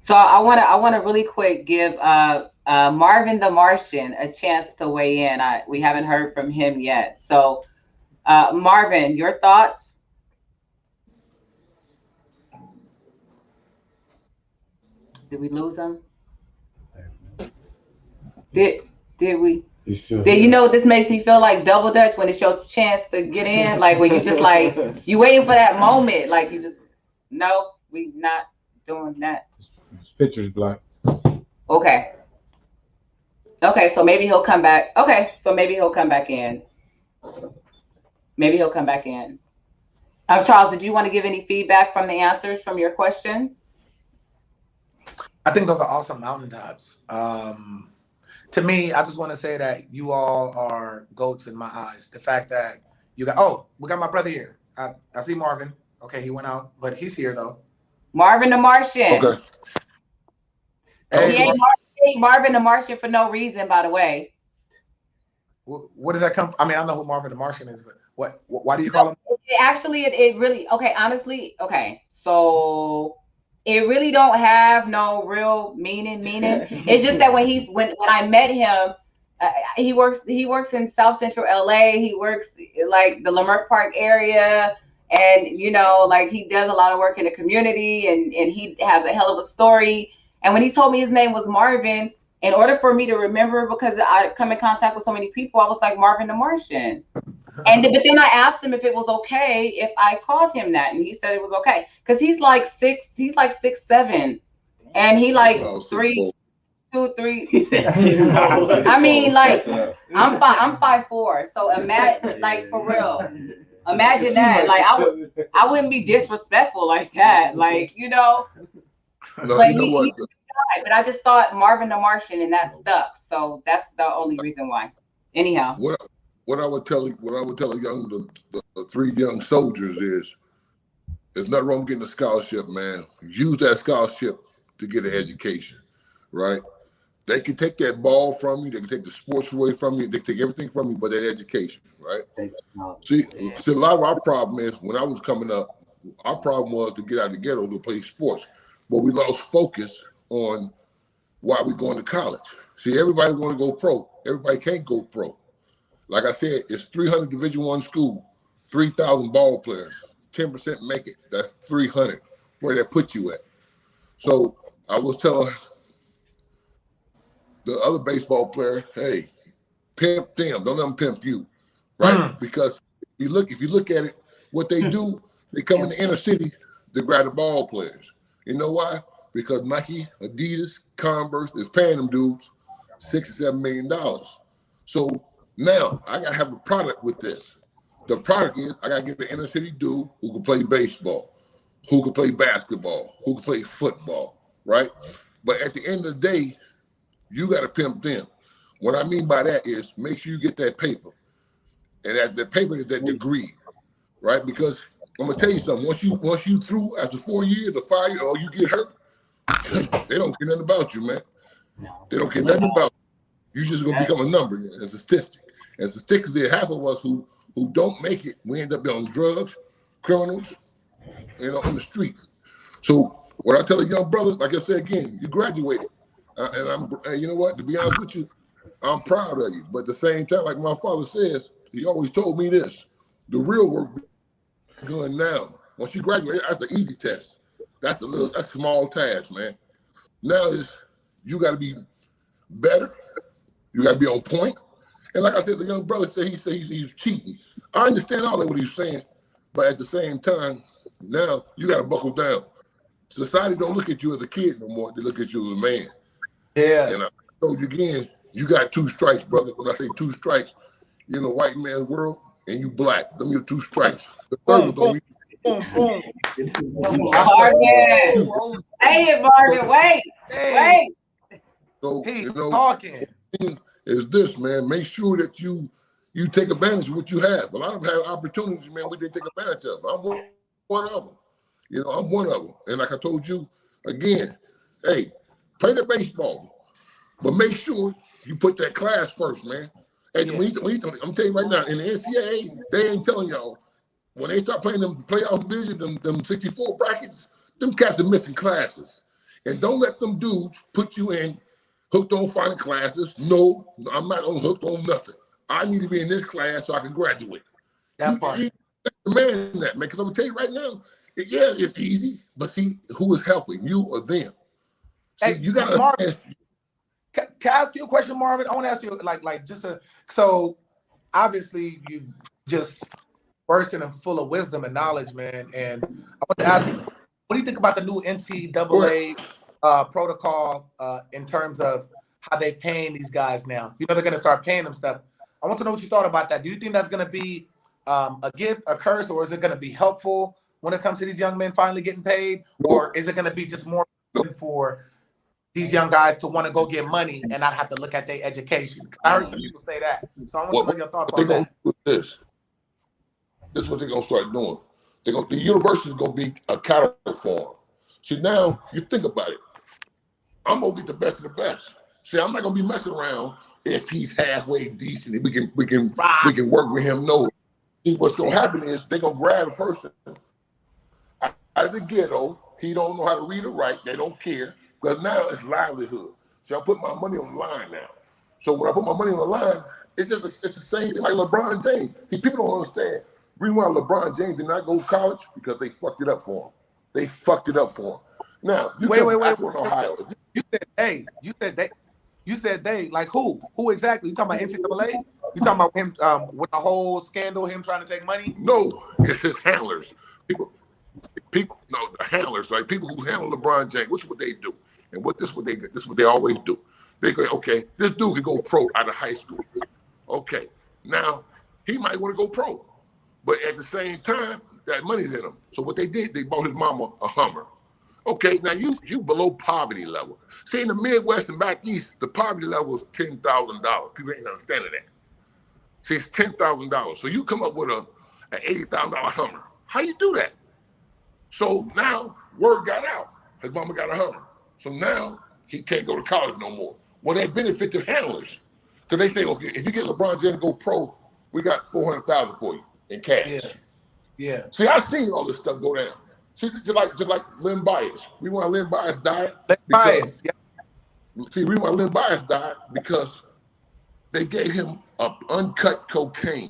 So I want to I want to really quick give uh, uh, Marvin the Martian a chance to weigh in. I, we haven't heard from him yet. So uh, Marvin, your thoughts? Did we lose him? Did did we? Did you know what this makes me feel like double dutch when it's your chance to get in? Like when you just like you waiting for that moment, like you just no, we not doing that. His picture's black. Okay. Okay, so maybe he'll come back. Okay, so maybe he'll come back in. Maybe he'll come back in. Um, Charles, did you want to give any feedback from the answers from your question? I think those are awesome mountaintops. Um, to me, I just want to say that you all are goats in my eyes. The fact that you got oh, we got my brother here. I, I see Marvin. Okay, he went out, but he's here though. Marvin the Martian. Okay. Hey, He ain't Mar- he Marvin the Martian for no reason, by the way. wh- what does that come? From? I mean, I know who Marvin the Martian is, but what? Why do you call him? It, actually, it, it really okay. Honestly, okay. So it really don't have no real meaning. Meaning, (laughs) it's just that when he's when when I met him, uh, he works he works in South Central LA. He works like the Leimert Park area, and you know, like he does a lot of work in the community, and and he has a hell of a story. And when he told me his name was Marvin, in order for me to remember, because I come in contact with so many people, I was like Marvin the Martian. And but then I asked him if it was okay if I called him that, and he said it was okay because he's like six, he's like six seven, and he like Oh, six three, four. two, three. (laughs) (laughs) I mean, like I'm five, I'm five four. So imagine, like for real, imagine that. Like I would, I wouldn't be disrespectful like that. Like you know, No, But you know he- what? he- but I just thought Marvin the Martian, and that stuck. So that's the only reason why. Anyhow, What what I would tell what I would tell a young the, the, the three young soldiers is, there's nothing wrong getting a scholarship, man. Use that scholarship to get an education, right? They can take that ball from you, they can take the sports away from you, they can take everything from you, but that education, right? See, see, a lot of our problem is when I was coming up, our problem was to get out of the ghetto to play sports, but we lost focus on why we going to college. See, everybody want to go pro. Everybody can't go pro. Like I said, it's 300 Division One school, 3,000 ball players, 10% make it. That's 300. Where they put you at? So I was telling the other baseball player, hey, pimp them. Don't let them pimp you, right? Mm. Because you look, if you look at it, what they hmm. do, they come in the inner city to grab the ball players. You know why? Because Nike, Adidas, Converse is paying them dudes six or seven million dollars. So now I gotta have a product with this. The product is I gotta get the inner city dude who can play baseball, who can play basketball, who can play football, right? But at the end of the day, you gotta pimp them. What I mean by that is make sure you get that paper. And that the paper is that degree, right? Because I'm gonna tell you something. Once you once you through after four years or five years, or you get hurt, (clears throat) they don't care nothing about you, man. They don't care nothing about you. You just gonna become a number, a statistic. And statistically, half of us who who don't make it, we end up on drugs, criminals, you know, in the streets. So what I tell a young brother, like I said again, you graduated, uh, and I'm, and you know what? To be honest with you, I'm proud of you. But at the same time, like my father says, he always told me this: the real work going now. Once you graduate, that's the easy test. That's the little, that's small task, man. Now is you got to be better. You got to be on point. And like I said, the young brother said he said he's, he's cheating. I understand all that what he's saying, but at the same time, now you got to buckle down. Society don't look at you as a kid no more; they look at you as a man. Yeah. And I told you again, you got two strikes, brother. When I say two strikes, you're in a white man's world and you black. Them your two strikes. The third Boom, one don't boom, boom. Marvin, say it, Marvin. Wait, Hey, wait. So he you know, talking. Is this man? Make sure that you you take advantage of what you have. A lot of them have opportunities, man. We didn't take advantage of. I'm one, one of them. You know, I'm one of them. And like I told you again, hey, play the baseball, but make sure you put that class first, man. And when you, when you, I'm telling you right now, in the NCAA, they ain't telling y'all when they start playing them playoff division, them, them 64 brackets, them cats are missing classes. And don't let them dudes put you in hooked on finding classes. No, I'm not hooked on nothing. I need to be in this class so I can graduate. That part. You, demand that, man. Because I'm gonna tell you right now, it- yeah, it's easy, but see who is helping you or them. See, Hey, you gotta Marvin, Can, can I ask you a question, Marvin? I want to ask you, like, like just a so obviously you just bursting and full of wisdom and knowledge, man. And I want to ask you, what do you think about the new NCAA uh, protocol uh, in terms of how they paying these guys now? You know, they're going to start paying them stuff. I want to know what you thought about that. Do you think that's going to be um, a gift, a curse, or is it going to be helpful when it comes to these young men finally getting paid, or is it going to be just more for these young guys to want to go get money and not have to look at their education? I heard some people say that, so I want to know your thoughts on that. this. This is what they're gonna start doing. They're gonna the university is gonna be a cattle farm. See now you think about it. I'm gonna get the best of the best. See, I'm not gonna be messing around if he's halfway decent we can we can we can work with him. No. See, what's gonna happen is they're gonna grab a person out of the ghetto He don't know how to read or write. They don't care because now it's livelihood. So I put my money on the line now. So when I put my money on the line, it's just it's the same thing like LeBron James. See, people don't understand. Reason why LeBron James did not go to college because they fucked it up for him. They fucked it up for him. Now, you wait, wait, wait, wait, Ohio. You said they. You said they. You said they. Like who? Who exactly? You talking about NCAA? You talking about him um, with the whole scandal, him trying to take money? No, it's his handlers. People, people, no, the handlers, like people who handle LeBron James. Which what they do, and what this what they this what they always do. They go, okay, this dude can go pro out of high school. Okay, now he might want to go pro, but at the same time, that money's in him. So what they did, they bought his mama a Hummer. Okay, now you you below poverty level. See, in the Midwest and back east, the poverty level is ten thousand dollars. People ain't understanding that. See, it's ten thousand dollars. So you come up with a an eighty thousand dollar Hummer. How you do that? So now word got out. His mama got a Hummer. So now he can't go to college no more. Well, that benefit the handlers. Because they say, okay, if you get LeBron James to go pro, we got 400000 for you in cash. Yeah. Yeah. See, I've seen all this stuff go down. See, just like just like Len Bias. We want Len Bias died. Len Bias. Yeah. See, we want Len Bias died because they gave him a uncut cocaine.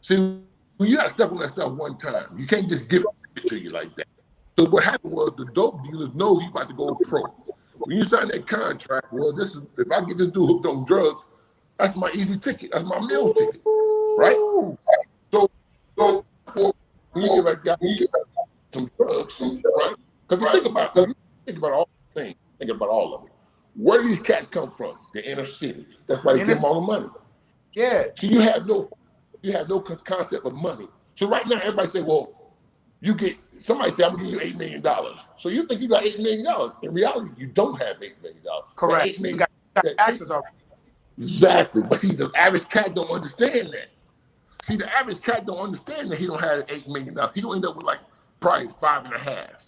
See, when you got to step on that stuff one time, you can't just give it to you like that. So what happened was the dope dealers know he's about to go pro. When you sign that contract, well, this is if I get this dude hooked on drugs, that's my easy ticket. That's my meal ticket, right? So, so when you get guy some drugs, right? Because you think about you think about all the things, think about all of it. Where do these cats come from? The inner city. That's why they give them all the money. Yeah. So you have no, you have no concept of money. So right now, everybody say, well, you get somebody say I'm gonna give you eight million dollars. So you think you got eight million dollars? In reality, you don't have eight million dollars. Correct. Eight million, you got, taxes already. Exactly. But see, the average cat don't understand that. See, the average cat don't understand that he don't have eight million dollars. He gonna end up with like probably five and a half.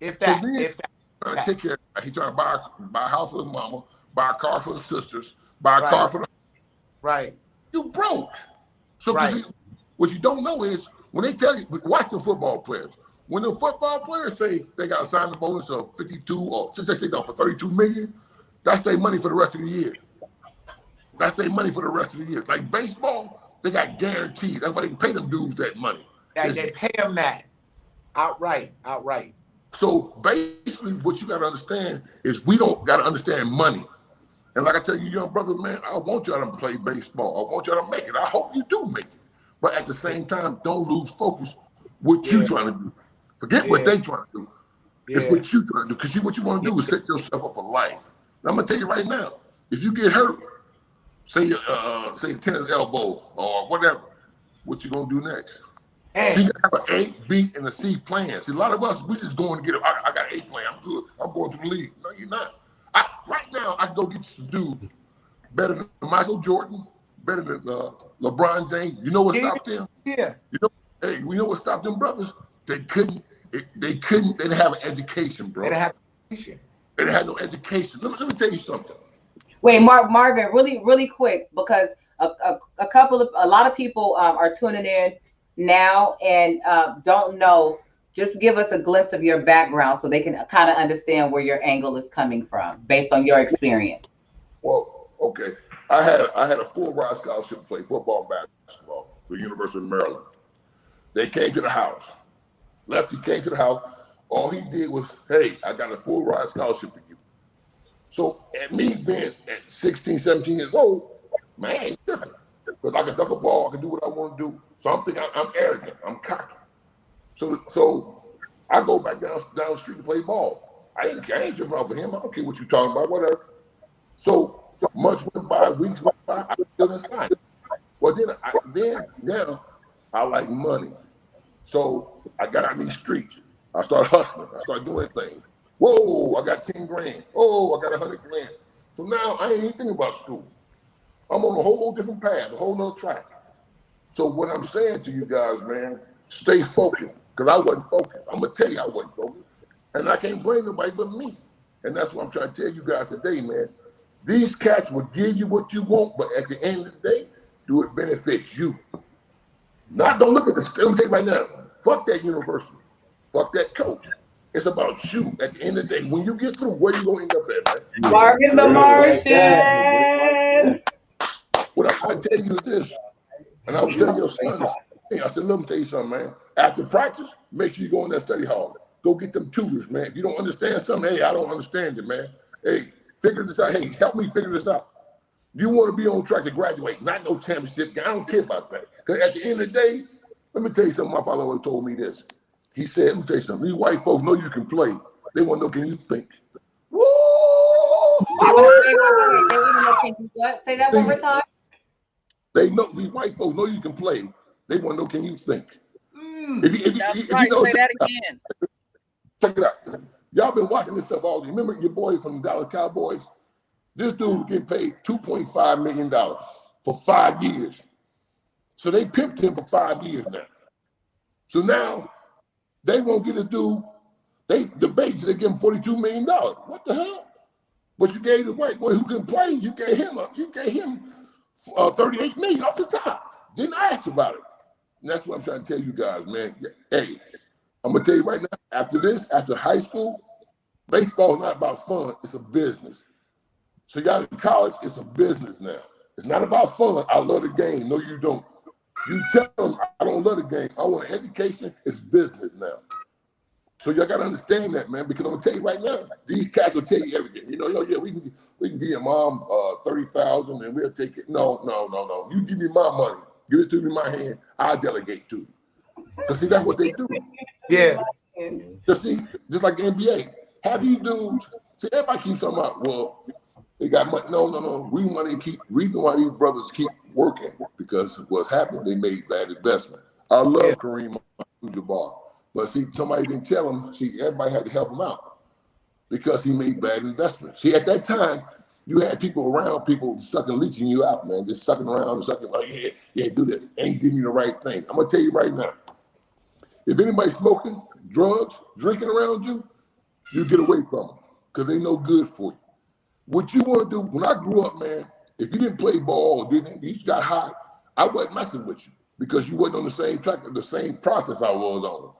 If that, so if that, trying to take care. Of, he trying to buy buy a house for his mama, buy a car for the sisters, buy a right. car for the. Right. You broke. So right. what you don't know is when they tell you, watch the football players. When the football players say they got to sign the bonus of 52 or since they say no for 32 million, that's their money for the rest of the year. That's their money for the rest of the year. Like baseball, they got guaranteed. That's why they pay them dudes that money. Yeah, they pay them that outright, outright. So basically, what you got to understand is we don't got to understand money. And like I tell you, young brother, man, I want y'all to play baseball. I want y'all to make it. I hope you do make it. But at the same time, don't lose focus what yeah. you trying to do. Forget yeah. what they trying to do. Yeah. It's what you trying to do. Because what you want to do is set yourself up for life. I'm gonna tell you right now, if you get hurt, say uh say tennis elbow or whatever, what you gonna do next? Hey. See, you have an A, B, and a C plan. See, a lot of us, we just going to get it. I, I got an A plan. I'm good. I'm going to the league. No, you're not. I, right now, I can go get some dudes better than Michael Jordan, better than uh, LeBron James. You know what stopped them? Yeah. You know, hey, we know what stopped them brothers? They couldn't. It, they couldn't. They didn't have an education, bro. They didn't have education. They didn't have no education. Let me, let me tell you something. Wait, Mark Marvin, really, really quick, because a, a, a couple of a lot of people um, are tuning in now and uh, don't know. Just give us a glimpse of your background so they can kind of understand where your angle is coming from based on your experience. Well, okay. I had I had a full ride scholarship to play football and basketball for University of Maryland. They came to the house. Lefty came to the house. All he did was, hey, I got a full ride scholarship for you. So at me being at 16, 17 years old, man, because I can duck a ball, I can do what I want to do. So I'm thinking I'm arrogant, I'm cocky. So so I go back down down the street to play ball. I ain't, I ain't jumping off of him. I don't care what you're talking about, whatever. So Months went by, weeks went by, I still inside. Well, then, I, then now I like money. So I got out in these streets. I started hustling. I started doing things. Whoa, I got 10 grand. Oh, I got 100 grand. So now I ain't thinking about school. I'm on a whole different path, a whole nother track. So what I'm saying to you guys, man, stay focused. Because I wasn't focused. I'm gonna tell you I wasn't focused. And I can't blame nobody but me. And that's what I'm trying to tell you guys today, man. These cats will give you what you want, but at the end of the day, do it benefits you. Not don't look at the let me tell you right now. Fuck that university. Fuck that coach. It's about you. At the end of the day, when you get through, where you gonna end up at, man? Marvin the Martian. What I, I tell you is this, and I was telling your son this. I said, let me tell you something, man. After practice, make sure you go in that study hall. Go get them tutors, man. If you don't understand something, hey, I don't understand it, man. Hey, figure this out. Hey, help me figure this out. You want to be on track to graduate, not no championship. I don't care about that. Because at the end of the day, let me tell you something. My father always told me this. He said, let me tell you something. These white folks know you can play. They want to know can you think. Woo! Wait, wait, wait, wait, wait. They want to know, can you what? Say that one more time. They know we white folks know you can play. They want to know can you think. Mm, If you, if you, that's if you know, Say that again. check it out. Y'all been watching this stuff all day. Remember your boy from the Dallas Cowboys? This dude was getting paid $2.5 million for five years. So they pimped him for five years now. So now they won't get a dude. They debate they give him $42 million. What the hell? But you gave the white boy who can play, you gave him up, you gave him uh, 38 million off the top. Didn't ask about it. And that's what I'm trying to tell you guys, man. Hey, I'm gonna tell you right now, after this, after high school, baseball is not about fun, it's a business. So y'all in college, it's a business now. It's not about fun. I love the game. No, you don't. You tell them I don't love the game. I want an education. It's business now. So y'all gotta understand that, man. Because I'm gonna tell you right now, these cats will tell you everything. You know, yo, yeah, we can we can give your mom uh, thirty thousand and we'll take it. No, no, no, no. You give me my money, give it to me in my hand. I delegate to you. Cause see, that's what they do. Yeah. Just see, just like the NBA, have you dudes? See, everybody keeps talking about, well, they got money. No, no, no. We want to keep reason why these brothers keep working because what's happening, they made bad investment. I love Yeah. Kareem Abdul-Jabbar, but see, somebody didn't tell him. See, everybody had to help him out because he made bad investments. See, at that time, you had people around, people sucking, leeching you out, man, just sucking around and sucking. Like, yeah, yeah, do this. Ain't giving you the right thing. I'm gonna tell you right now. If anybody's smoking, drugs, drinking around you, you get away from them because they no good for you. What you want to do, when I grew up, man, if you didn't play ball, didn't you got hot, I wasn't messing with you because you wasn't on the same track, the same process I was on.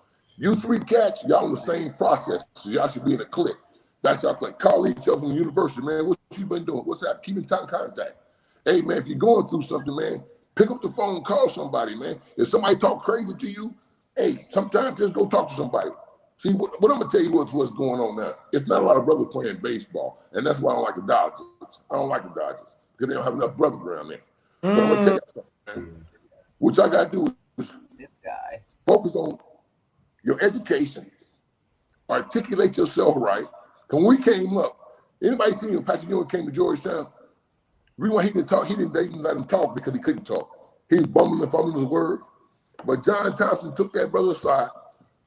You three cats, y'all in the same process, so y'all should be in a clique. That's our clique. Call each other from the university, man. What you been doing? What's up? Keep in top contact. Hey, man, if you're going through something, man, pick up the phone, call somebody, man. If somebody talk crazy to you, hey, sometimes just go talk to somebody. See, what, what I'm gonna tell you what's what's going on now. It's not a lot of brothers playing baseball, and that's why I don't like the Dodgers. I don't like the Dodgers because they don't have enough brothers around there. But I'm gonna tell mm. you something, man. What y'all gotta do is This guy. focus on your education, articulate yourself right. When we came up, anybody seen when Patrick Ewing came to Georgetown? Reason why he didn't talk, he didn't, they didn't let him talk because he couldn't talk. He was bumbling and fumbling his words. But John Thompson took that brother aside,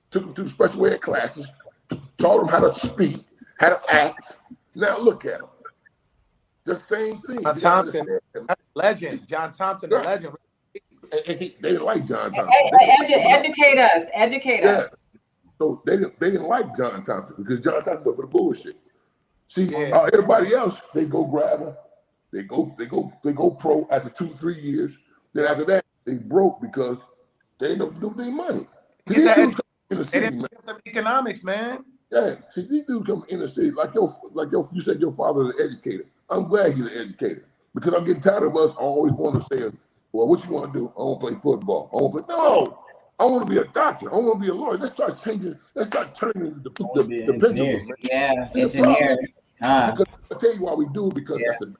took him to the special ed classes, taught him how to speak, how to act. Now look at him. The same thing. John Thompson. Legend. John Thompson, the Yeah. legend. And- and see, they didn't like John Hey, Thompson. hey, They edu- didn't like educate us. Educate Yeah. us. So they didn't they didn't like John Thompson because John Thompson went for the bullshit. See, Yeah. uh, everybody else they go grab him, they go they go they go pro after two three years. Then after that they broke because they ain't know what do with their money. See, Get these that dudes come in the city, man. economics, man. Yeah, see, these dudes come in the city like your like your you said your father's an educator. I'm glad he's an educator because I'm getting tired of us always want to say, well, what you want to do? I want to play football. I want to play. No, I want to be a doctor. I want to be a lawyer. Let's start changing. Let's start turning the, wanna the, the pendulum. Man. Yeah, See, the problem engineer. Ah, because I'll tell you why we do it because that's the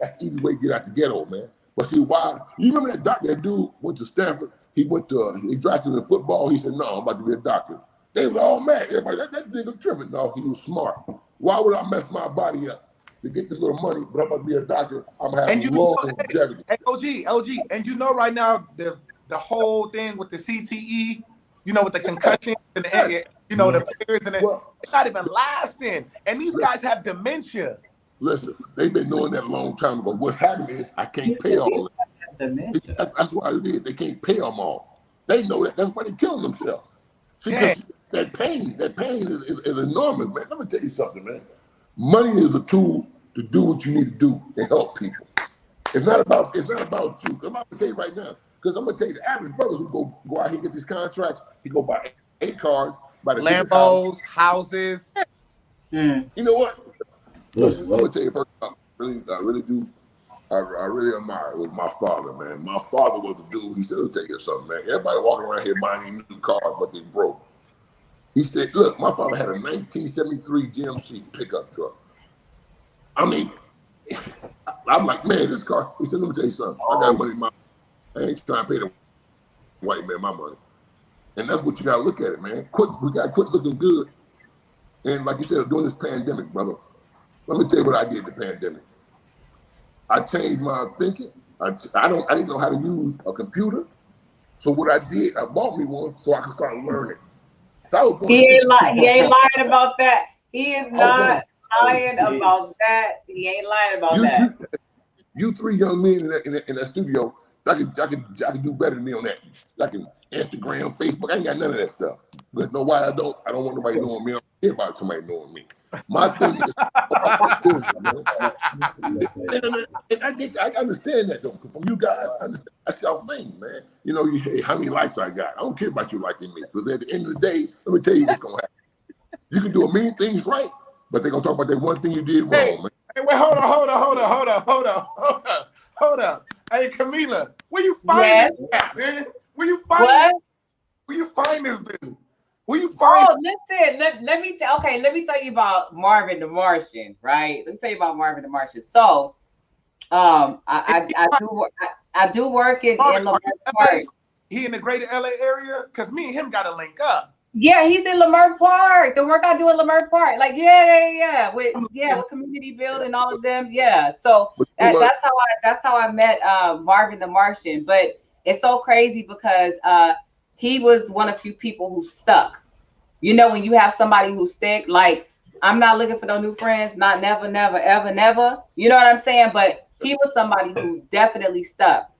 that's the easy way to get out the ghetto, man. But see why? You remember that doctor? That dude went to Stanford. He went to uh, he drafted in football. He said, "No, I'm about to be a doctor." They were all mad. Everybody, that, that nigga tripping. No, he was smart. Why would I mess my body up to get this little money? But I'm about to be a doctor. I'm gonna have And you- long longevity. Hey, OG, OG, and you know right now the the whole thing with the CTE, you know, with the concussion and the, you know the mm-hmm. players and the, Well, it's not even lasting. And these guys have dementia. listen, they've been knowing that a long time ago. What's happening is I can't pay all. of it. dementia. That- That's why it is. They can't pay them all. They know that. That's why they're killing themselves. See, Yeah. 'cause that pain, that pain is, is, is enormous, man. Let me tell you something, man. Money is a tool to do what you need to do and help people. It's not about it's not about you. I'm about to tell you right now, because I'm gonna tell you the average brother who go go out here and get these contracts, he go buy eight cars, buy the Lambos, houses. Mm. You know what? Yes, I'm gonna tell you, first, I really, I really do. I, I really admire was my father, man. My father was the dude. He said, "Let me tell you something, man. Everybody walking around here buying new cars, but they broke." He said, "Look, my father had a 1973 GMC pickup truck. I mean, I'm like, man, this car." He said, "Let me tell you something. I got money. in My, I ain't trying to pay the white man my money." And that's what you gotta look at it, man. Quit. We gotta quit looking good. And like you said, during this pandemic, brother, let me tell you what I did the pandemic. I changed my thinking. I, I don't I didn't know how to use a computer. So what I did, I bought me one so I could start learning. I was He ain't, li- he ain't lying about that. He is oh, not born- lying about that. He ain't lying about you, that. you, you three young men in that, in that, in that studio, I could, I could, I could do better than me on that. I can Instagram, Facebook. I ain't got none of that stuff. But know why I don't? I don't want nobody knowing me. I don't care about somebody knowing me. My thing is. (laughs) And, and- and I get, I understand that though. From you guys, I understand. That's your thing, man. You know, you, hey, how many likes I got? I don't care about you liking me. Because at the end of the day, let me tell you what's gonna happen. You can do a million things right, but they're gonna talk about that one thing you did wrong, Hey. man. Hey, wait, hold on, hold on, hold on, hold on, hold on, hold on, hold on. Hey, Camila, where you find Yes? this at, man? Where you find What? Where you find this dude? Where you find? Oh, listen. Let, let me tell. Okay, let me tell you about Marvin the Martian. Right. Let me tell you about Marvin the Martian. So, um, I I, I do. I, I do work in in Marvin, Lamar are Park. He in the greater LA area? Cause me and him got to link up. Yeah, he's in Leimert Park. The work I do in Leimert Park. Like, yeah, yeah, yeah. With yeah, with community build and all of them. Yeah. So that, that's how I that's how I met uh, Marvin the Martian. But it's so crazy because uh, he was one of few people who stuck. You know, when you have somebody who stick, like I'm not looking for no new friends, not never, never, ever, never. You know what I'm saying? But he was somebody who definitely stuck.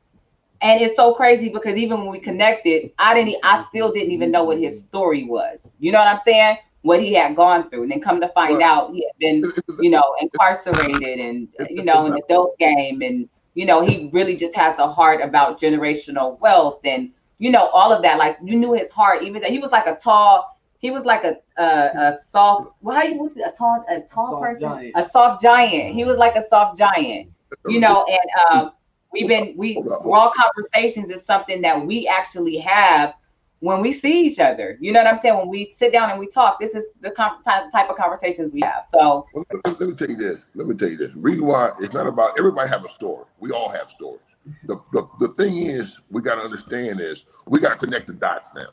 And it's so crazy because even when we connected, I didn't, I still didn't even know what his story was. You know what I'm saying? What he had gone through, and then come to find Right. out, he had been, you know, incarcerated and you know, in the dope game, and you know, he really just has a heart about generational wealth and you know all of that. Like you knew his heart, even that he was like a tall, he was like a a, a soft. Well, how you what's it, a tall a tall soft person, giant. a soft giant. He was like a soft giant, you know, and um, we've been we raw conversations is something that we actually have when we see each other. You know what I'm saying? When we sit down and we talk, this is the com- type type of conversations we have. So Well, let, me- let me tell you this. Let me tell you this. Reason why it's not about everybody have a story. We all have stories. The the, the thing is, we got to understand is we got to connect the dots now.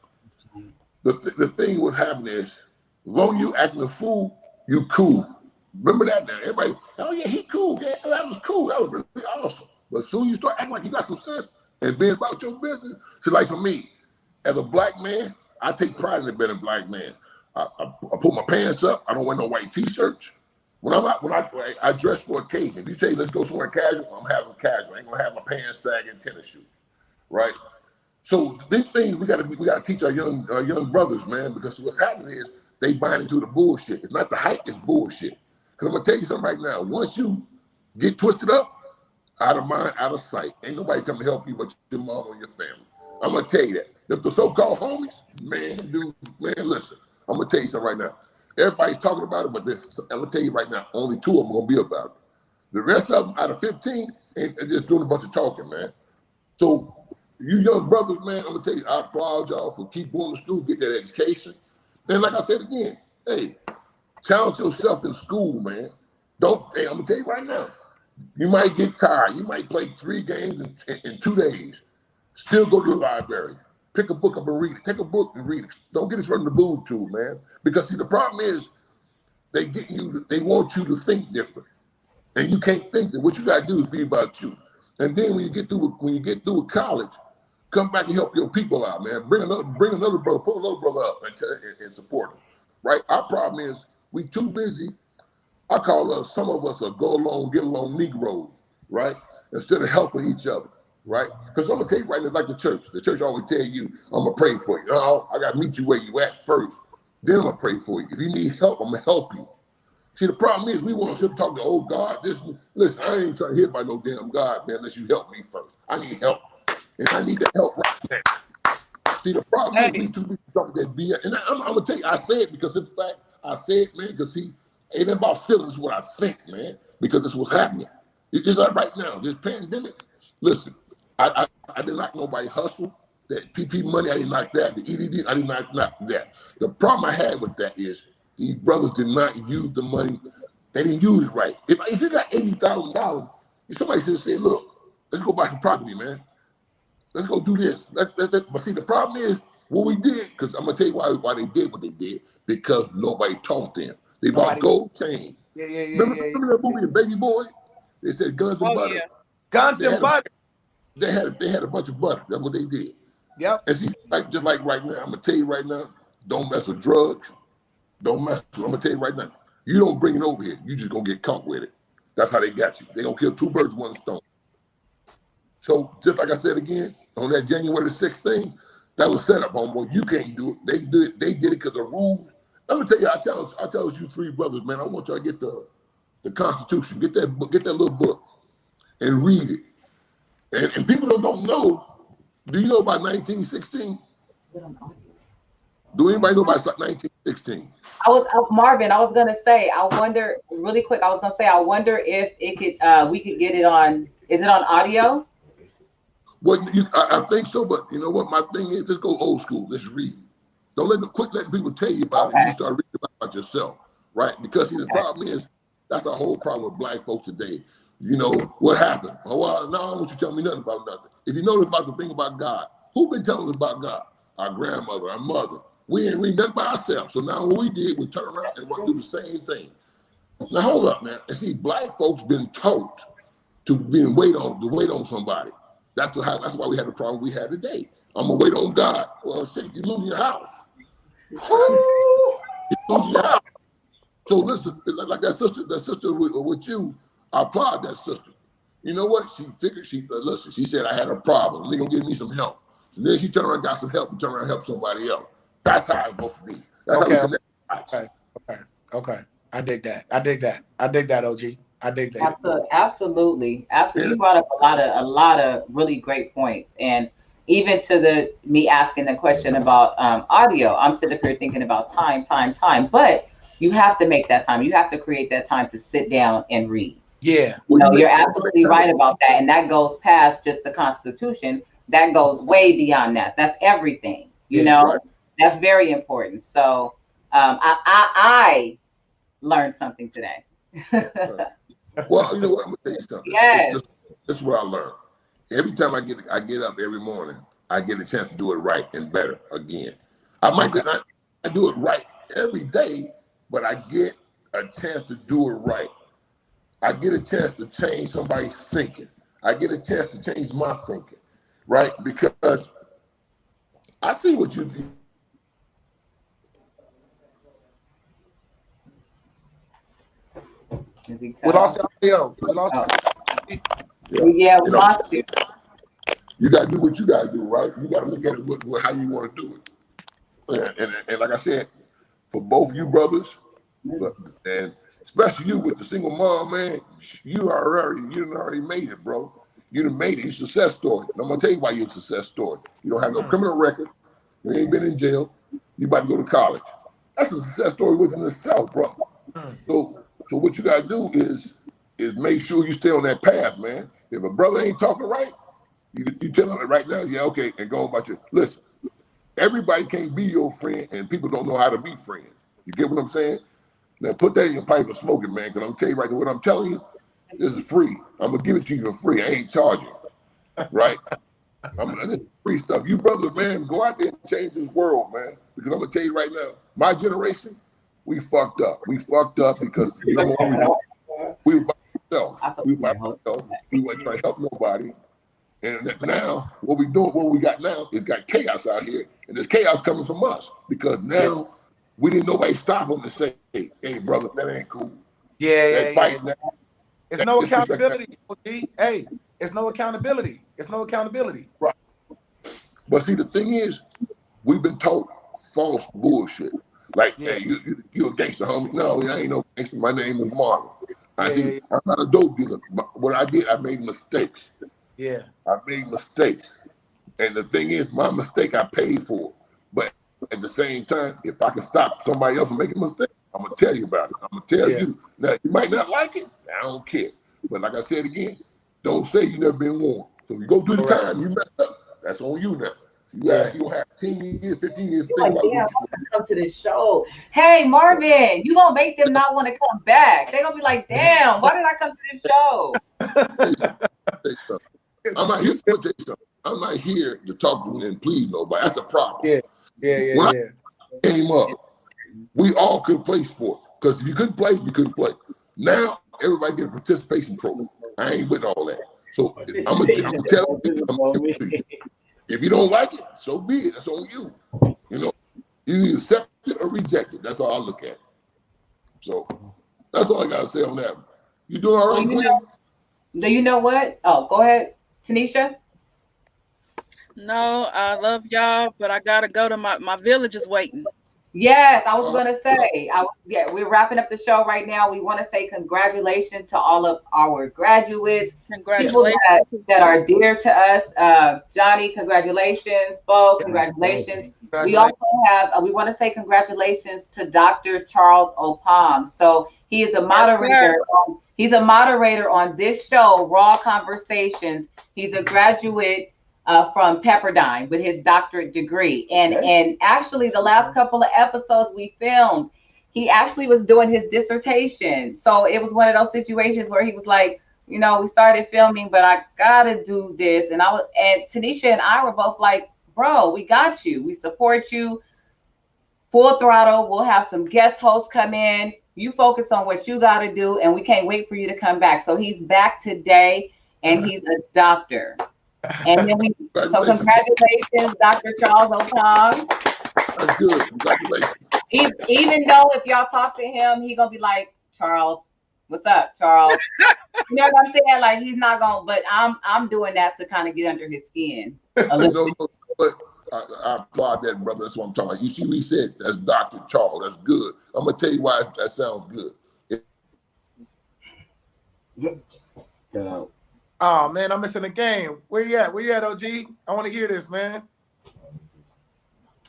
The th- the thing what happened is, long you acting a fool, you cool. Remember that now. Everybody, oh yeah, he cool. Yeah, that was cool. That was really awesome. But soon you start acting like you got some sense and being about your business. See, like for me, as a black man, I take pride in being a black man. I, I, I put my pants up. I don't wear no white t-shirts. When I'm out, when I I dress for occasion. If you say let's go somewhere casual, I'm having casual. I ain't gonna have my pants sagging tennis shoes, right? So these things we gotta we gotta teach our young our young brothers, man, because what's happening is they buying into the bullshit. It's not the hype, it's bullshit. Cause I'm gonna tell you something right now. Once you get twisted up, out of mind, out of sight, ain't nobody come to help you but your mom or your family. I'm gonna tell you that. The, the so-called homies, man, dude, man, listen. I'm gonna tell you something right now. Everybody's talking about it, but this, I'm gonna tell you right now, only two of them gonna be about it. The rest of them, out of 15, ain't just doing a bunch of talking, man. So you young brothers, man, I'm gonna tell you, I applaud y'all for keep going to school, get that education. And like I said again, hey, challenge yourself in school, man. Don't. Hey, I'm gonna tell you right now. You might get tired. You might play three games in, in, two days. Still go to the library. Pick a book up and read it. Take a book and read it. Don't get us running the boob tube, man. Because see, the problem is they get you. They want you to think different, and you can't think that. What you gotta do is be about you. And then when you get through, when you get through college, come back and help your people out, man. Bring another, bring another brother, pull another brother up and, tell, and, and support them. Right? Our problem is we too busy. I call us some of us are go along, get along Negroes, right? Instead of helping each other, right? Because I'm gonna tell you right now, like the church. The church always tell you, I'm gonna pray for you. No, I gotta meet you where you at first. Then I'm gonna pray for you. If you need help, I'm gonna help you. See, the problem is we want to talk to oh God. This listen, I ain't trying to hear by no damn God, man, unless you help me first. I need help. And I need the help right now. See, the problem hey. is we too busy talking that BS. And I, am gonna tell you, I say it because in fact, I say it, man, because see, ain't about feelings what I think, man, because it's what's happening. It's like right now, this pandemic. Listen, I, I, I didn't like nobody hustle. That PP money, I didn't like that. The EDD, I didn't like that. The problem I had with that is these brothers did not use the money. They didn't use it right. If, if you got eighty thousand dollars, somebody should said, "Look, let's go buy some property, man. Let's go do this." Let's, let's, let's but see, the problem is what we did. Because I'm gonna tell you why why they did what they did because nobody talked to them. They bought nobody. gold chain. Yeah, yeah, yeah. Remember, yeah, remember that movie, Baby Boy? They said guns and oh, butter. Yeah. Guns and butter. A, they had they had a bunch of butter. That's what they did. Yep. And see, like just like right now, I'm gonna tell you right now, don't mess with drugs. Don't mess with. I'm gonna tell you right now, you don't bring it over here. You just gonna get caught with it. That's how they got you. They gonna kill two birds with one stone. So just like I said again, on that January the 6th thing, that was set up, homeboy. You can't do it. They did it, they did it because the rules. Let me tell you, I tell I tell you three brothers, man, I want y'all to get the the Constitution, get that book, get that little book and read it. And, and people don't, don't know. Do you know about 1916? Do anybody know about 1916? I was uh, Marvin. I was gonna say. I wonder really quick. I was gonna say. I wonder if it could. Uh, we could get it on. Is it on audio? Well, you, I, I, think so. But you know what? My thing is, let's go old school. Let's read. Don't let them quit letting people tell you about okay. it. You start reading about yourself, right? Because see, the okay. problem is that's a whole problem with black folks today. You know what happened? Oh, well, now I want you to tell me nothing about nothing. If you know about the thing about God, who been telling us about God? Our grandmother, our mother. We ain't read nothing by ourselves. So now what we did, we turn around and want to do the same thing. Now hold up, man. And see, black folks been taught to be wait on to wait on somebody. That's the, that's why we had the problem we had today. I'm gonna wait on God. Well, shit, you losing your house. you losing your house. So listen, like that sister, that sister with, with you, I applaud that sister. You know what? She figured she uh, listen. She said I had a problem. They gonna give me some help. So then she turned around, got some help, and turned around and helped somebody else. That's how it's supposed to be. That's okay. how we connect. Okay. Okay. Okay. I dig that. I dig that. I dig that, OG. I dig that. Absolutely. Absolutely. Absolutely. You brought up a lot of a lot of really great points. And even to the me asking the question about um, audio, I'm sitting here thinking about time, time, time. But you have to make that time. You have to create that time to sit down and read. Yeah. You know, you're absolutely right about that. And that goes past just the Constitution. That goes way beyond that. That's everything. You yeah, know, right. that's very important. So um, I, I, I learned something today. (laughs) well, you know what? I'm gonna tell you something. Yes. This, this is what I learned. Every time I get I get up every morning, I get a chance to do it right and better again. I might okay. not I do it right every day, but I get a chance to do it right. I get a chance to change somebody's thinking. I get a chance to change my thinking, right? Because I see what you do. We lost the audio. We lost. Oh. Yeah, yeah lost it. You got to do what you got to do, right? You got to look at it with, with how you want to do it. And, and, and like I said, for both you brothers, and especially you with the single mom, man, you already you already made it, bro. You done made it. You success story. And I'm gonna tell you why you're a success story. You don't have no mm. criminal record. You ain't been in jail. You about to go to college. That's a success story within itself, bro. Mm. So, so what you gotta do is is make sure you stay on that path, man. If a brother ain't talking right, you you tell him right now, yeah, okay, and go about your listen. Everybody can't be your friend, and people don't know how to be friends. You get what I'm saying? Now put that in your pipe and smoke it, man. Because I'm telling you right now, what I'm telling you, this is free. I'm gonna give it to you for free. I ain't charging, right? (laughs) I'm this is free stuff. You brothers, man, go out there and change this world, man. Because I'm gonna tell you right now, my generation, we fucked up. We fucked up because number one, we were ourselves. We were by ourselves. We weren't trying to help nobody. And now, what we doing, what we got now, is got chaos out here, and there's chaos coming from us because now we didn't nobody stop them to say, "Hey, hey brother, that ain't cool." Yeah, yeah, fighting yeah. That, it's no accountability. Hey, it's no accountability. It's no accountability. Right. But see, the thing is, we've been taught false bullshit. Like, yeah. hey, you, you, you a gangster, homie. No, I ain't no gangster. My name is Marvin. I yeah, see, yeah, I'm not a dope dealer. What I did, I made mistakes. Yeah. I made mistakes. And the thing is, my mistake I paid for. But at the same time, if I can stop somebody else from making mistakes, I'm gonna tell you about it. I'm gonna tell Yeah. you. Now you might not like it. I don't care. But like I said again, don't say you never been warned. So you go through the time, you messed up. That's on you now. So you got you don't have 10 years, 15 years to You're think like, about damn, what wanna come to this show. Hey, Marvin, you gonna make them not want to come back. They're gonna be like, damn, why did I come to this show? you say something. I'm not here to tell. I'm not here to talk to and please nobody. That's the problem. Yeah. Yeah, yeah, When I- came up, we all could play sports. Because if you couldn't play, you couldn't play. Now everybody get a participation trophy. I ain't with all that. So I'm gonna tell you, I'm- if you don't like it, so be it. That's on you. You know, you accept it or reject it. That's all I look at. So that's all I gotta say on that. You doing all Well, you Queen? know, do you know what? Oh, go ahead, Tanisha. No, I love y'all, but I gotta go to my my village is waiting. Yes, I was gonna say. I was yeah, we're wrapping up the show right now. We want to say congratulations to all of our graduates, Congratulations. that, that are dear to us. Uh, Johnny, congratulations. Bo, congratulations. We also have uh, we want to say congratulations to Dr. Charles Opong. So he is a moderator. on, he's a moderator on this show, Raw Conversations. He's a graduate uh, from Pepperdine with his doctorate degree, and and actually the last couple of episodes we filmed, he actually was doing his dissertation. So it was one of those situations where he was like. You know, we started filming, but I gotta do this, and I was, and Tanisha and I were both like, bro, we got you. We support you. Full throttle. We'll have some guest hosts come in. You focus on what you got to do, and we can't wait for you to come back. So he's back today, and he's a doctor. And then we so congratulations, Dr. Charles Opong. That's good. Congratulations. Even, even though if y'all talk to him, he gonna be like, Charles, what's up, Charles? you know what I'm saying? Like he's not gonna, but I'm I'm doing that to kind of get under his skin a (laughs) little No, no, but I, I applaud that, brother. That's what I'm talking about. You see what he said? That's Dr. Charles. That's good. I'm gonna tell you why that sounds good. Uh, Oh man, I'm missing the game. Where you at? Where you at, OG? I want to hear this, man.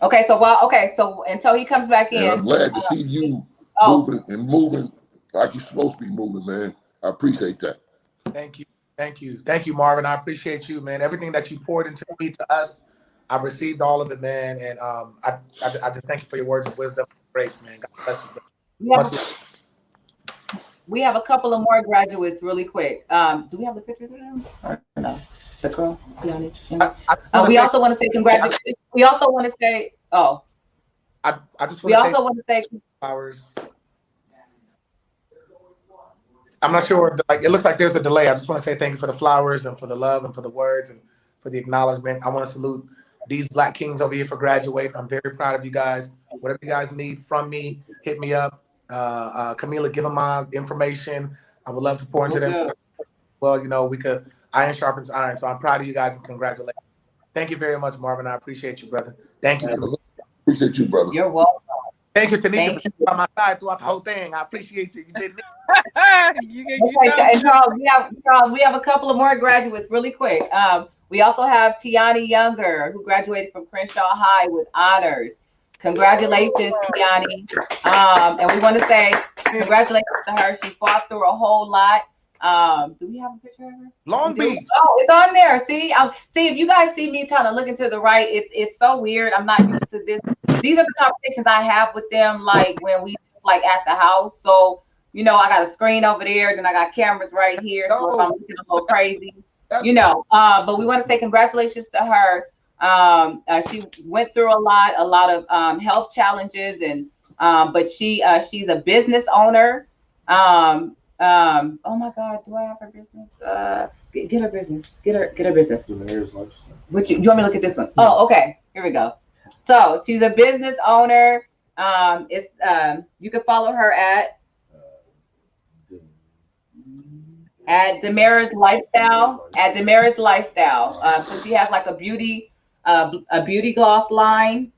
Okay, so well, okay, so until he comes back And I'm glad to see you oh, moving and moving like you're supposed to be moving, man. I appreciate that. Thank you. Thank you. Thank you, Marvin. I appreciate you, man. Everything that you poured into me, to us, I've received all of it, man. And um, I, I, I just thank you for your words of wisdom and grace, man. God bless you. we have, Much love. We have a couple of more graduates really quick. Um, do we have the pictures of them? Or no, the girl, Tiani. I, I, Uh, we say- also want to say congratulations. We also want to say, oh, I, I just we want to say also want to say, flowers. I'm not sure. Like it looks like there's a delay. I just want to say thank you for the flowers and for the love and for the words and for the acknowledgement. I want to salute these Black Kings over here for graduating. I'm very proud of you guys. Whatever you guys need from me, hit me up. Uh, uh, Camila, give them my information. I would love to pour into Will them. Well, you know, we could iron sharpens iron. So I'm proud of you guys and congratulations. Thank you very much, Marvin. I appreciate you, brother. Thank you. Camila. Appreciate you, brother. you're welcome. Thank you, Tanisha, Thank for being by my side throughout the whole thing. I appreciate you. You did it. (laughs) you, you Okay, know, and Charles, we have Charles, we have a couple of more graduates really quick. Um, we also have Tiani Younger, who graduated from Crenshaw High with honors. Congratulations, Tiani. Um, and we want to say congratulations to her. She fought through a whole lot. Um, do we have a picture of her? Long Beach. Oh, it's on there. See, um, see if you guys see me kind of looking to the right, it's it's so weird. I'm not used to this. These are the conversations I have with them, like when we like at the house. So you know, I got a screen over there, then I got cameras right here. So if I'm looking a little crazy, you know. Uh, but we want to say congratulations to her. Um, uh, she went through a lot, a lot of um, health challenges, and um, but she uh, she's a business owner. Um, um, oh my God, do I have her business? Uh, get, get her business. Get her get her business. Would you, you want me to look at this one? Oh, okay. Here we go. So she's a business owner. Um, it's um, you can follow her at at Demarras Lifestyle. At Demarras Lifestyle. Uh, so she has like a beauty uh, a beauty gloss line.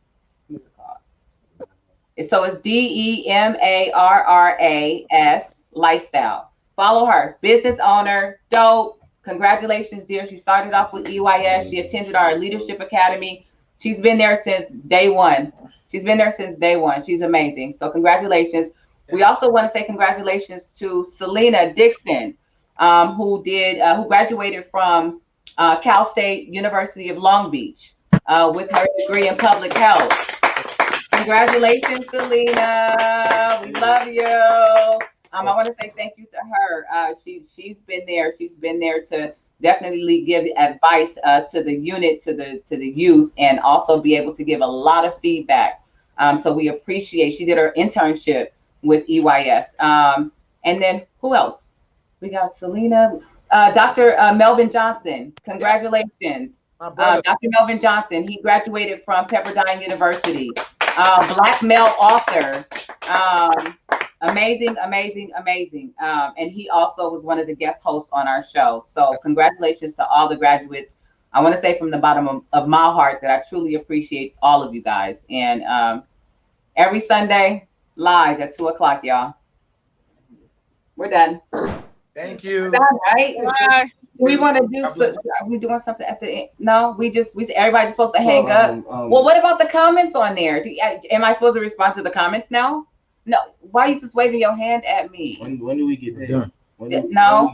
So it's D E M A R R A S Lifestyle. Follow her. Business owner, dope. congratulations, dear. She started off with EYS. She attended our leadership academy. She's been there since day one. She's been there since day one. She's amazing. So congratulations. We also want to say congratulations to Selena Dixon, um, who did uh, who graduated from uh, Cal State University of Long Beach uh, with her degree in public health. Congratulations, Selena. We love you. Um, I want to say thank you to her. Uh, she she's been there. She's been there to definitely give advice uh, to the unit, to the to the youth, and also be able to give a lot of feedback. Um, so we appreciate. She did her internship with EYS. Um, and then who else? We got Selena, uh, Dr. Uh, Melvin Johnson. Congratulations, uh, Dr. Melvin Johnson. He graduated from Pepperdine University. Uh, black male author. Um, amazing, amazing, amazing. Um, and he also was one of the guest hosts on our show. So congratulations to all the graduates. I want to say from the bottom of, of, my heart that I truly appreciate all of you guys. And um, every Sunday, live at two o'clock, y'all. We're done. Thank you. Done, right? Bye. We want to do. So, are we doing something at the end? No, we just we everybody's supposed to hang up. Um, um, well, what about the comments on there? Do, am I supposed to respond to the comments now? No. Why are you just waving your hand at me? When when do we get there? no.